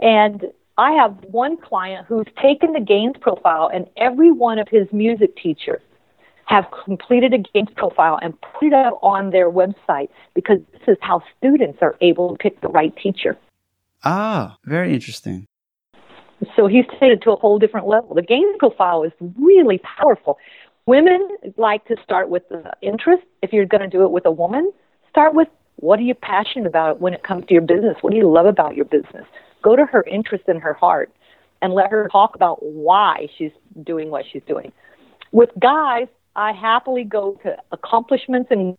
And I have one client who's taken the gains profile, and every one of his music teachers have completed a gains profile and put it up on their website because this is how students are able to pick the right teacher. Ah, very interesting. So he's taken it to a whole different level. The gains profile is really powerful. Women like to start with the interest. If you're going to do it with a woman, start with what are you passionate about when it comes to your business? What do you love about your business? Go to her interest in her heart and let her talk about why she's doing what she's doing. With guys, I happily go to accomplishments and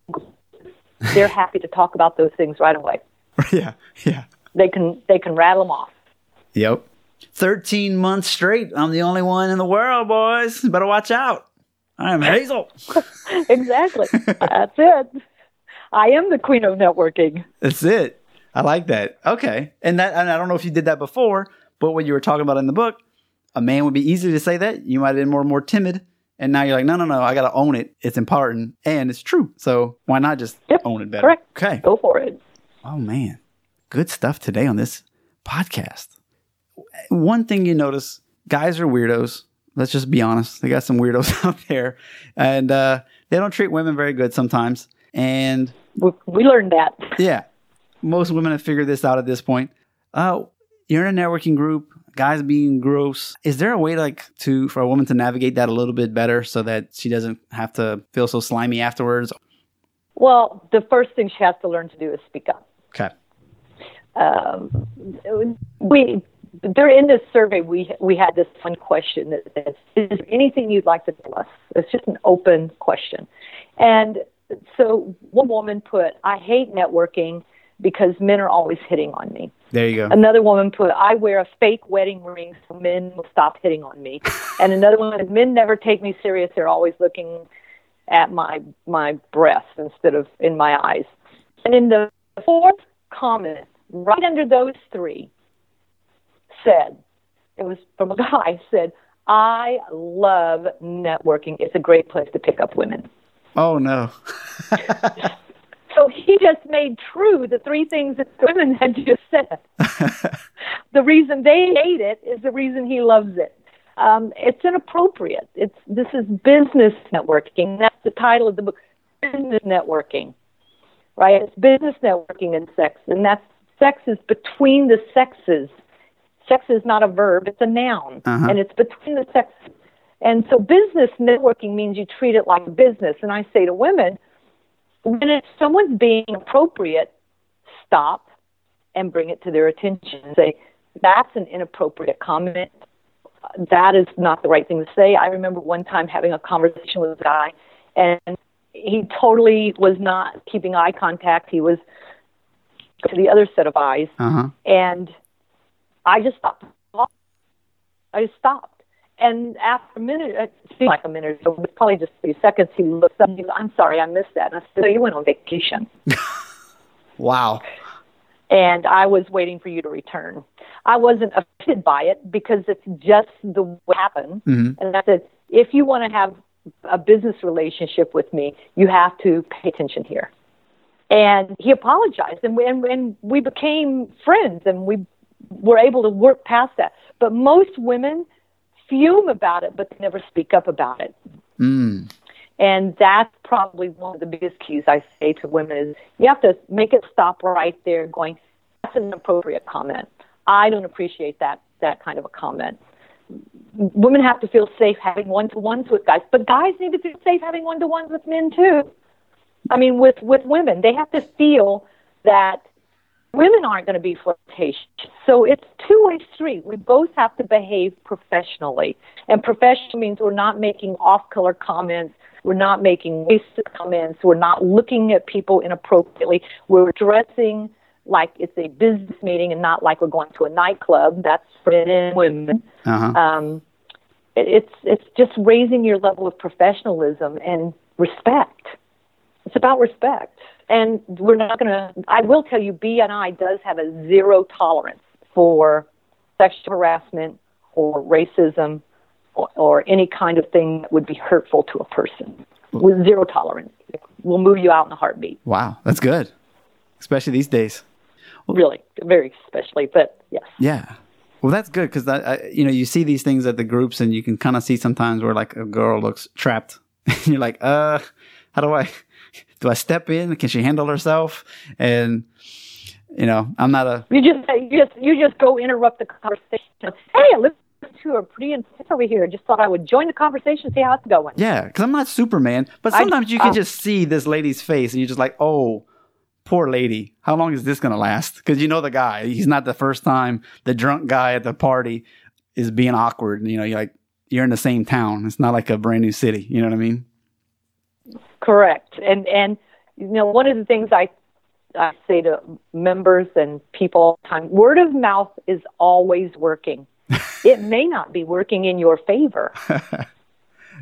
they're happy to talk about those things right away. yeah, yeah. They can they can rattle them off. Yep. 13 months straight. I'm the only one in the world, boys. Better watch out. I am Hazel. exactly. That's it. I am the queen of networking. That's it. I like that. Okay. And that and I don't know if you did that before, but what you were talking about in the book, a man would be easy to say that. You might have been more and more timid. And now you're like, no, no, no, I got to own it. It's important and it's true. So why not just yep, own it better? Correct. Okay. Go for it. Oh, man. Good stuff today on this podcast. One thing you notice guys are weirdos. Let's just be honest. They got some weirdos out there and uh, they don't treat women very good sometimes. And we, we learned that. Yeah. Most women have figured this out at this point. Uh, you're in a networking group, guys being gross. Is there a way like to for a woman to navigate that a little bit better so that she doesn't have to feel so slimy afterwards? Well, the first thing she has to learn to do is speak up. Okay. Um, we there in this survey we we had this one question that says, "Is there anything you'd like to tell us?" It's just an open question, and so one woman put, "I hate networking because men are always hitting on me." There you go. Another woman put, "I wear a fake wedding ring so men will stop hitting on me," and another one said, "Men never take me serious; they're always looking at my my breasts instead of in my eyes." And in the fourth comment, right under those three, said, it was from a guy, said, I love networking. It's a great place to pick up women. Oh no. so he just made true the three things that women had just said. the reason they hate it is the reason he loves it. Um, it's inappropriate. It's this is business networking. That's the title of the book, business networking. Right? It's business networking and sex, and that's sex is between the sexes. Sex is not a verb; it's a noun, Uh-huh. and it's between the sexes. And so, business networking means you treat it like a business. And I say to women, when it's someone's being appropriate, stop and bring it to their attention and say, that's an inappropriate comment. That is not the right thing to say. I remember one time having a conversation with a guy, and he totally was not keeping eye contact. He was to the other set of eyes, Uh-huh. and I just stopped. I just stopped. And after a minute, it seemed like a minute, so it was probably just a few seconds, he looked up and he goes, I'm sorry, I missed that. And I said, So you went on vacation. Wow. and I was waiting for you to return. I wasn't offended by it because it's just the way it happened. Mhm. And I said, if you want to have a business relationship with me, you have to pay attention here. And he apologized, and we, and, and we became friends, and we were able to work past that. But most women fume about it, but they never speak up about it. Mm. And that's probably one of the biggest keys I say to women is you have to make it stop right there going, that's an appropriate comment. I don't appreciate that, that kind of a comment. Women have to feel safe having one-to-ones with guys, but guys need to feel safe having one-to-ones with men too. I mean, with, with women, they have to feel that women aren't going to be flirtatious. So it's two-way street. We both have to behave professionally. And professional means we're not making off-color comments. We're not making racist comments. We're not looking at people inappropriately. We're dressing like it's a business meeting and not like we're going to a nightclub. That's for men and women. Uh-huh. Um, it, it's it's just raising your level of professionalism and respect. It's about respect, and we're not going to. I will tell you, BNI does have a zero tolerance for sexual harassment or racism or, or any kind of thing that would be hurtful to a person. With zero tolerance, we'll move you out in a heartbeat. Wow. That's good. Especially these days. Really, very especially, but yes. Yeah. Well, that's good because you know, you see these things at the groups, and you can kind of see sometimes where like a girl looks trapped, and you're like, uh, how do I, do I step in? Can she handle herself? And you know, I'm not a You just you just you just go interrupt the conversation. Hey, I listened to a pretty intense over here. Just thought I would join the conversation, see how it's going. yeah, because I'm not Superman, but I- sometimes you can uh, just see this lady's face, and you're just like, oh. Poor lady. How long is this going to last? Because you know the guy. He's not the first time the drunk guy at the party is being awkward. You know, you're like, you're in the same town. It's not like a brand new city. You know what I mean? Correct. And and you know one of the things I I say to members and people all the time, word of mouth is always working. it may not be working in your favor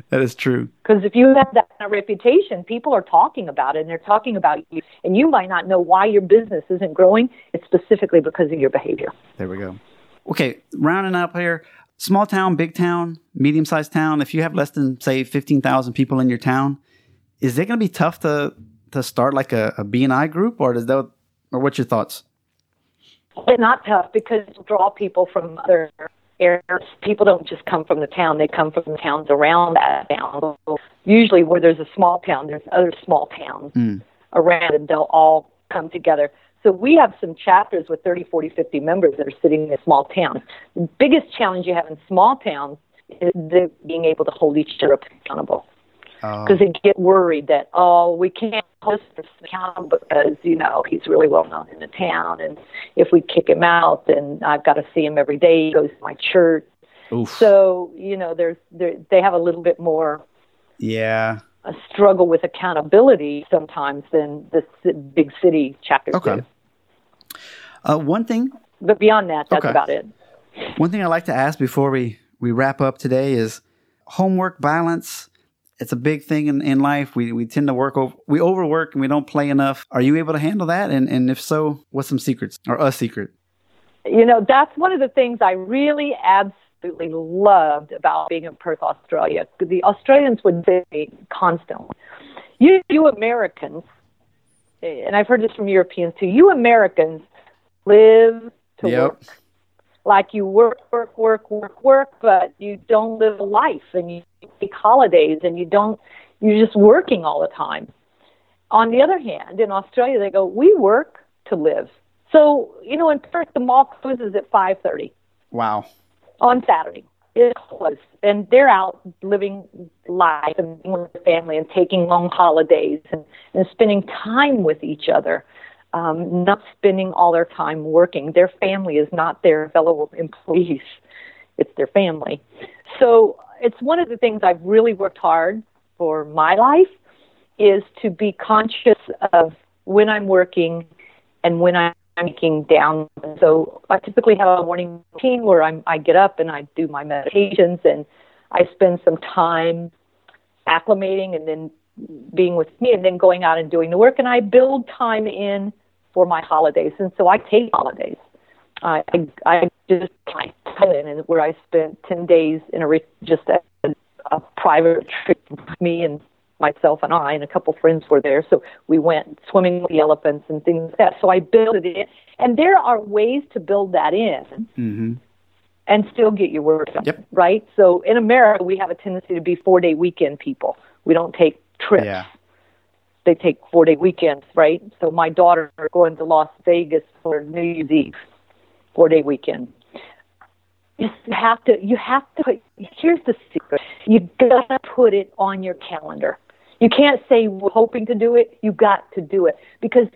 That is true. because if you have that kind of reputation, people are talking about it and they're talking about you, and you might not know why your business isn't growing. It's specifically because of your behavior. There we go. Okay, rounding up here. Small town, big town, medium sized town. If you have less than say fifteen thousand people in your town, is it going to be tough to to start like a, a BNI group, or does that, or what's your thoughts? It's not tough because you draw people from other areas. People don't just come from the town; they come from the towns around that town. Usually, where there's a small town, there's other small towns Mm. around, and they'll all come together. So we have some chapters with 30, 40, 50 members that are sitting in a small town. The biggest challenge you have in small towns is the, being able to hold each other accountable Because they get worried that oh we can't hold this accountable because you know he's really well known in the town and if we kick him out then I've got to see him every day he goes to my church oof. so you know there's there, they have a little bit more yeah. a struggle with accountability sometimes than the big city chapters Okay. do Uh, one thing, but beyond that that's Okay. about it one thing I like to ask before we we wrap up today is homework balance. It's a big thing in, in life. We we tend to work over, we overwork and we don't play enough. Are you able to handle that? And and if so, what's some secrets or a secret? you know, that's one of the things I really absolutely loved about being in Perth, Australia. The Australians would say constantly, you, you Americans, and I've heard this from Europeans too. You Americans live to Yep. work. Like you work, work, work, work, work, but you don't live a life, and you take holidays, and you don't. You're just working all the time. On the other hand, in Australia, they go, "We work to live." So you know, in Perth, the mall closes at five thirty Wow. on Saturday. It's closed, and they're out living life and being with their family and taking long holidays and, and spending time with each other, um, not spending all their time working. Their family is not their fellow employees; it's their family. So it's one of the things I've really worked hard for my life is to be conscious of when I'm working and when I'm making down. So I typically have a morning routine where I'm, I get up and I do my meditations and I spend some time acclimating and then being with me and then going out and doing the work. And I build time in for my holidays. And so I take holidays. I, I, I just I Thailand and where I spent 10 days in a re- just a, a private trip with me and myself and I and a couple friends were there. So we went swimming with the elephants and things like that. So I built it in. And there are ways to build that in Mm-hmm. and still get your work done. Yep. Right? So in America, we have a tendency to be four day weekend people. We don't take trips. Yeah. They take four day weekends, right? So my daughter is going to Las Vegas for New Year's Eve, four day weekend. You have to, you have to, put, here's the secret. You gotta put it on your calendar. You can't say we're hoping to do it. You got to do it because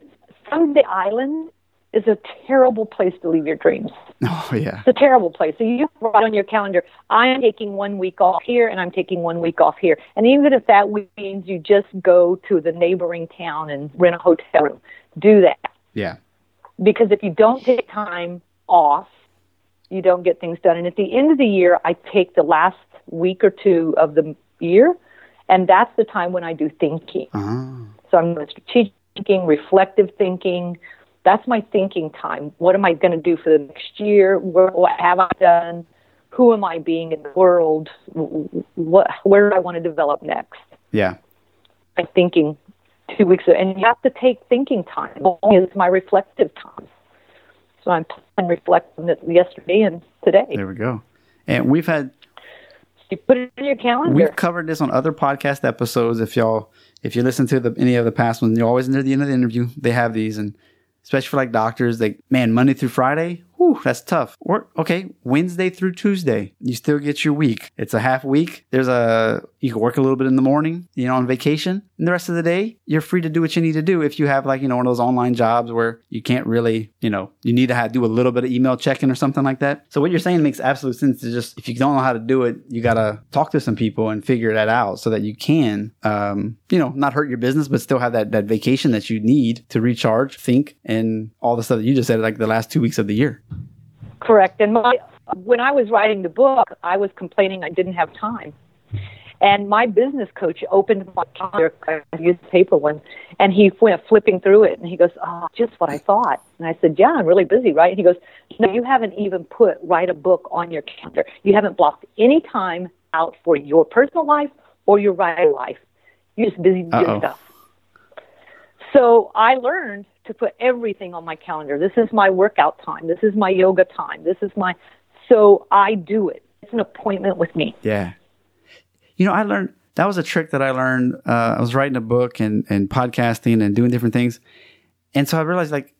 Someday Isle is a terrible place to leave your dreams. Oh yeah. It's a terrible place. So you write on your calendar, I'm taking one week off here and I'm taking one week off here. And even if that means you just go to the neighboring town and rent a hotel room, do that. Yeah. Because if you don't take time off, you don't get things done. And at the end of the year, I take the last week or two of the year, and that's the time when I do thinking. Uh-huh. So I'm doing strategic thinking, reflective thinking. That's my thinking time. What am I going to do for the next year? What, what have I done? Who am I being in the world? What, where do I want to develop next? Yeah. I'm thinking two weeks, and you have to take thinking time. It's my reflective time. So I'm reflecting it yesterday and today. There we go. And we've had You put it in your calendar. we've covered this on other podcast episodes. If y'all if you listen to the any of the past ones, you always near the end of the interview they have these, and especially for like doctors, like man, Monday through Friday, whew, that's tough. Work okay, Wednesday through Tuesday, you still get your week. It's a half week. There's a you can work a little bit in the morning, you know, on vacation, and the rest of the day you're free to do what you need to do. If you have like you know one of those online jobs where you can't really, you know, you need to have, do a little bit of email checking or something like that. So what you're saying makes absolute sense. To just if you don't know how to do it, you gotta talk to some people and figure that out so that you can, um, you know, not hurt your business, but still have that that vacation that you need to recharge, think, and all the stuff that you just said, like the last two weeks of the year. Correct. And my when I was writing the book, I was complaining I didn't have time. And my business coach opened my calendar, I used the paper one, and he went flipping through it, and he goes, "Oh, just what I thought." And I said, "Yeah, I'm really busy, right?" And he goes, "No, you haven't even put write a book on your calendar. You haven't blocked any time out for your personal life or your writing life. You're just busy doing Uh-oh. stuff." So I learned to put everything on my calendar. This is my workout time. This is my yoga time. This is my. So I do it. It's an appointment with me. Yeah. You know, I learned that was a trick that I learned. Uh, I was writing a book and, and podcasting and doing different things. And so I realized like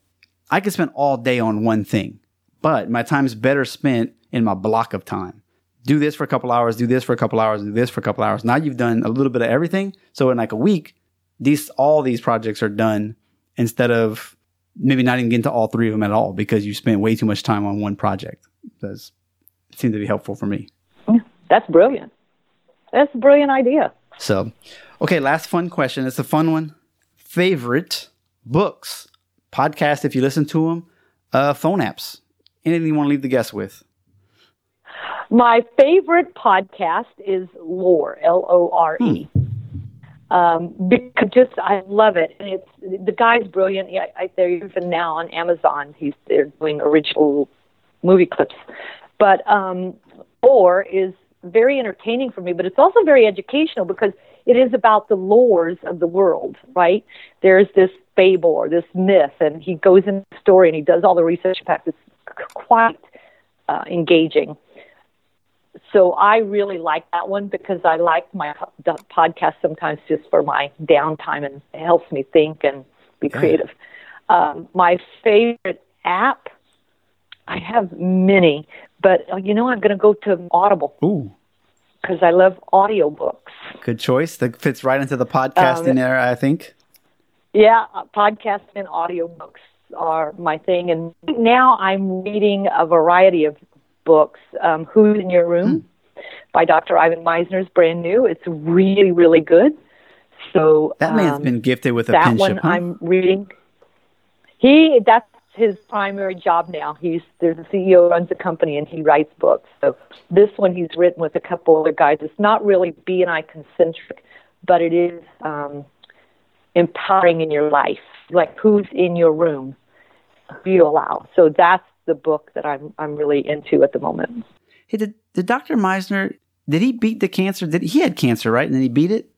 I could spend all day on one thing, but my time is better spent in my block of time. Do this for a couple hours, do this for a couple hours, do this for a couple hours. Now you've done a little bit of everything. So in like a week, these all these projects are done instead of maybe not even getting to all three of them at all because you spent way too much time on one project. It seemed to be helpful for me. That's brilliant. That's a brilliant idea. So, okay, last fun question. It's a fun one. Favorite books, podcast, if you listen to them, uh, phone apps. Anything you want to leave the guests with? My favorite podcast is Lore, L O R E. Um, because just I love it, and it's the guy's brilliant. Yeah, I, they're even now on Amazon. He's they're doing original movie clips, but um, Lore is very entertaining for me. But it's also very educational because it is about the lores of the world, right? There's this fable or this myth, and he goes in the story and he does all the research. In fact, it's quite uh, engaging. So I really like that one because I like my podcast sometimes just for my downtime and it helps me think and be creative. Um, my favorite app, I have many, but uh, you know I'm going to go to Audible. Ooh because I love audiobooks. Good choice. That fits right into the podcasting um, era, I think. Yeah, uh, podcasting and audiobooks are my thing. And now I'm reading a variety of books. Um, Who's in Your Room hmm. by Dr. Ivan Misner is brand new. It's really, really good. So that man's um, been gifted with a that one huh? I'm reading. He that's his primary job now. He's there's a CEO runs a company and he writes books. So this one he's written with a couple other guys. It's not really BNI concentric, but it is um, empowering in your life. Like who's in your room, who you allow. So that's the book that I'm I'm really into at the moment. Hey, did, did Dr. Misner did he beat the cancer? Did he had cancer, right? And then he beat it.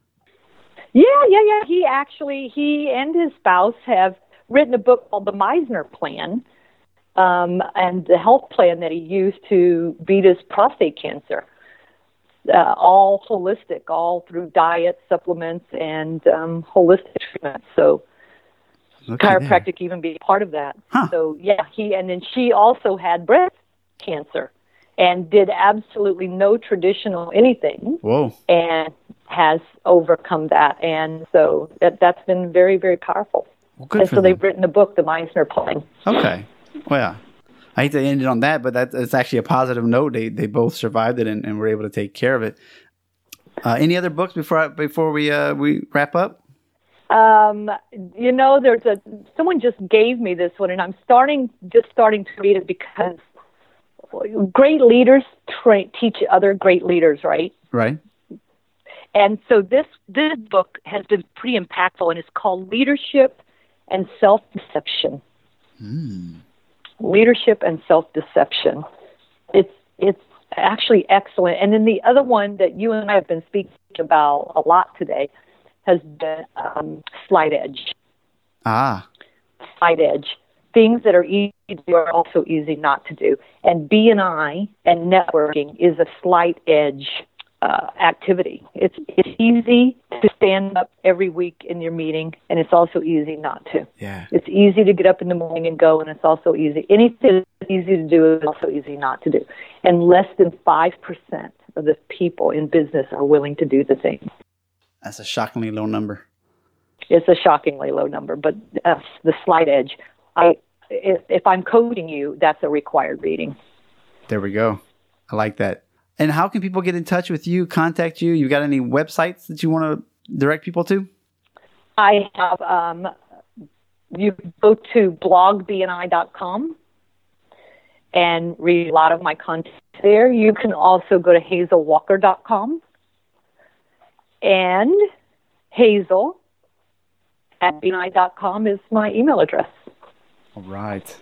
Yeah, yeah, yeah. He actually he and his spouse have written a book called The Misner Plan, um, and the health plan that he used to beat his prostate cancer. Uh, all holistic, all through diet, supplements, and um, holistic treatment. So, chiropractic even be part of that. Huh. So, yeah, he and then she also had breast cancer and did absolutely no traditional anything. Whoa. And has overcome that. And so that, that's been very, very powerful. Well, good and so them. they've written a book, The Misner Plan. Okay. Well, yeah. I hate to end it on that, but that, it's actually a positive note. They they both survived it and, and were able to take care of it. Uh, any other books before I, before we uh, we wrap up? Um, you know, there's a someone just gave me this one, and I'm starting just starting to read it because great leaders tra- teach other great leaders, right? Right. And so this this book has been pretty impactful, and it's called Leadership and Self Deception. Mm. Leadership and Self Deception. It's it's actually excellent. And then the other one that you and I have been speaking about a lot today has been um, Slight Edge. Ah. Slight Edge. Things that are easy to do are also easy not to do. And BNI and networking is a slight edge uh, activity. It's it's easy to stand up every week in your meeting, and it's also easy not to. Yeah. It's easy to get up in the morning and go, and it's also easy. Anything that's easy to do is also easy not to do. And less than five percent of the people in business are willing to do the thing. That's a shockingly low number. It's a shockingly low number, but uh, the slight edge. I if, if I'm coding you, that's a required reading. There we go. I like that. And how can people get in touch with you, contact you? You got any websites that you want to direct people to? I have, um, you go to blogbni.com and read a lot of my content there. You can also go to hazelwalker.com and hazel at bni.com is my email address. All right.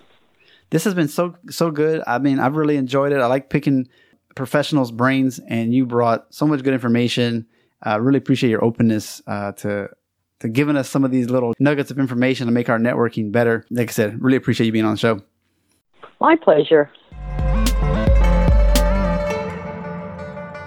This has been so so good. I mean, I've really enjoyed it. I like picking professionals' brains, and you brought so much good information. I uh, really appreciate your openness uh, to to giving us some of these little nuggets of information to make our networking better. Like I said, really appreciate you being on the show. My pleasure.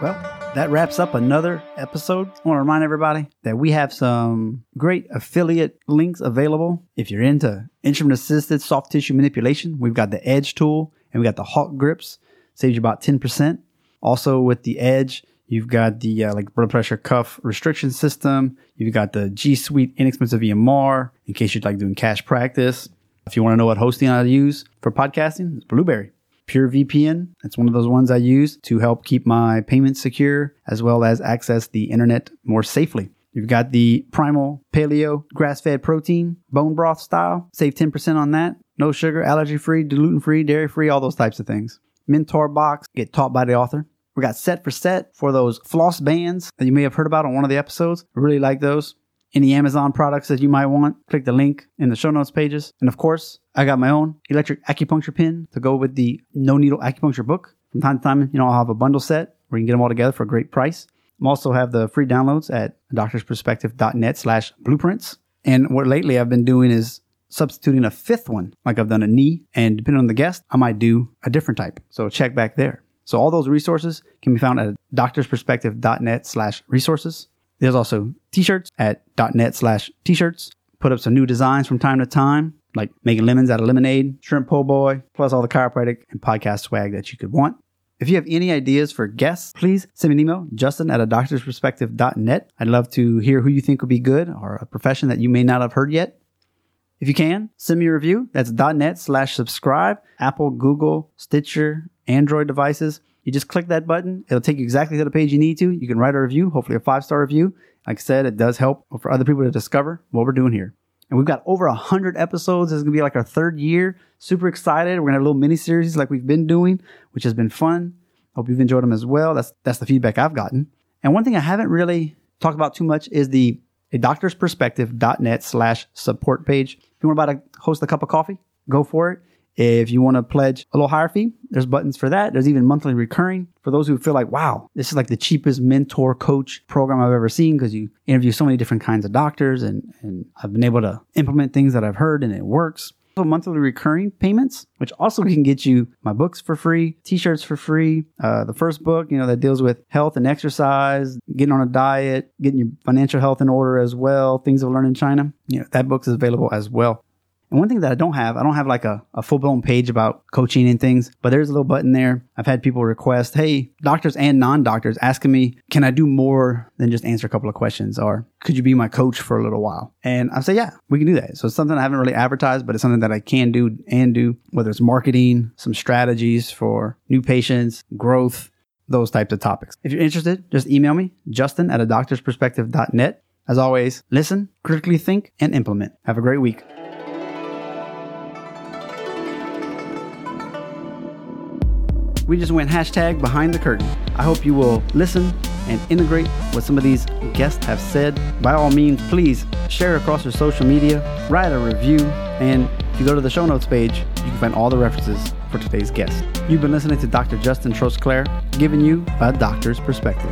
Well, that wraps up another episode. I want to remind everybody that we have some great affiliate links available. If you're into instrument assisted soft tissue manipulation, we've got the Edge tool and we got the Hawk grips saves you about 10%. Also with the Edge, you've got the uh, like blood pressure cuff restriction system. You've got the G Suite inexpensive EMR in case you're like doing cash practice. If you want to know what hosting I use for podcasting, it's Blubrry. Pure VPN, that's one of those ones I use to help keep my payments secure as well as access the internet more safely. You've got the Primal Paleo grass fed protein, bone broth style. Save 10% on that. No sugar, allergy free, gluten free, dairy free, all those types of things. Mentor box, get taught by the author. We got set for set for those floss bands that you may have heard about on one of the episodes. Really like those. Any Amazon products that you might want, click the link in the show notes pages. And of course, I got my own electric acupuncture pin to go with the no needle acupuncture book. From time to time, you know, I'll have a bundle set where you can get them all together for a great price. I also have the free downloads at doctorsperspective.net slash blueprints. And what lately I've been doing is substituting a fifth one, like I've done a knee, and depending on the guest, I might do a different type. So check back there. So all those resources can be found at doctorsperspective.net slash resources. There's also t-shirts at .net slash t-shirts. Put up some new designs from time to time, like making lemons out of lemonade, shrimp po' boy, plus all the chiropractic and podcast swag that you could want. If you have any ideas for guests, please send me an email, justin at a doctorsperspective.net. I'd love to hear who you think would be good or a profession that you may not have heard yet. If you can, send me a review. That's .net slash subscribe, Apple, Google, Stitcher, Android devices. You just click that button. It'll take you exactly to the page you need to. You can write a review, hopefully a five-star review. Like I said, it does help for other people to discover what we're doing here. And we've got over 100 episodes. This is going to be like our third year. Super excited. We're going to have a little mini series like we've been doing, which has been fun. Hope you've enjoyed them as well. That's, that's the feedback I've gotten. And one thing I haven't really talked about too much is the a doctorsperspective.net slash support page. If you want to buy host a cup of coffee, go for it. If you want to pledge a little higher fee, there's buttons for that. There's even monthly recurring for those who feel like, wow, this is like the cheapest mentor coach program I've ever seen because you interview so many different kinds of doctors and, and I've been able to implement things that I've heard and it works. Monthly recurring payments, which also can get you my books for free, t-shirts for free. Uh, the first book, you know, that deals with health and exercise, getting on a diet, getting your financial health in order as well. Things I've learned in China. You know, that book is available as well. And one thing that I don't have, I don't have like a, a full blown page about coaching and things, but there's a little button there. I've had people request, hey, doctors and non doctors asking me, can I do more than just answer a couple of questions? Or could you be my coach for a little while? And I say, yeah, we can do that. So it's something I haven't really advertised, but it's something that I can do and do, whether it's marketing, some strategies for new patients, growth, those types of topics. If you're interested, just email me, justin at a doctor's doctorsperspective.net. As always, listen, critically think, and implement. Have a great week. We just went hashtag behind the curtain. I hope you will listen and integrate what some of these guests have said. By all means, please share across your social media, write a review, and if you go to the show notes page, you can find all the references for today's guest. You've been listening to Dr. Justin Trosclair, giving you a doctor's perspective.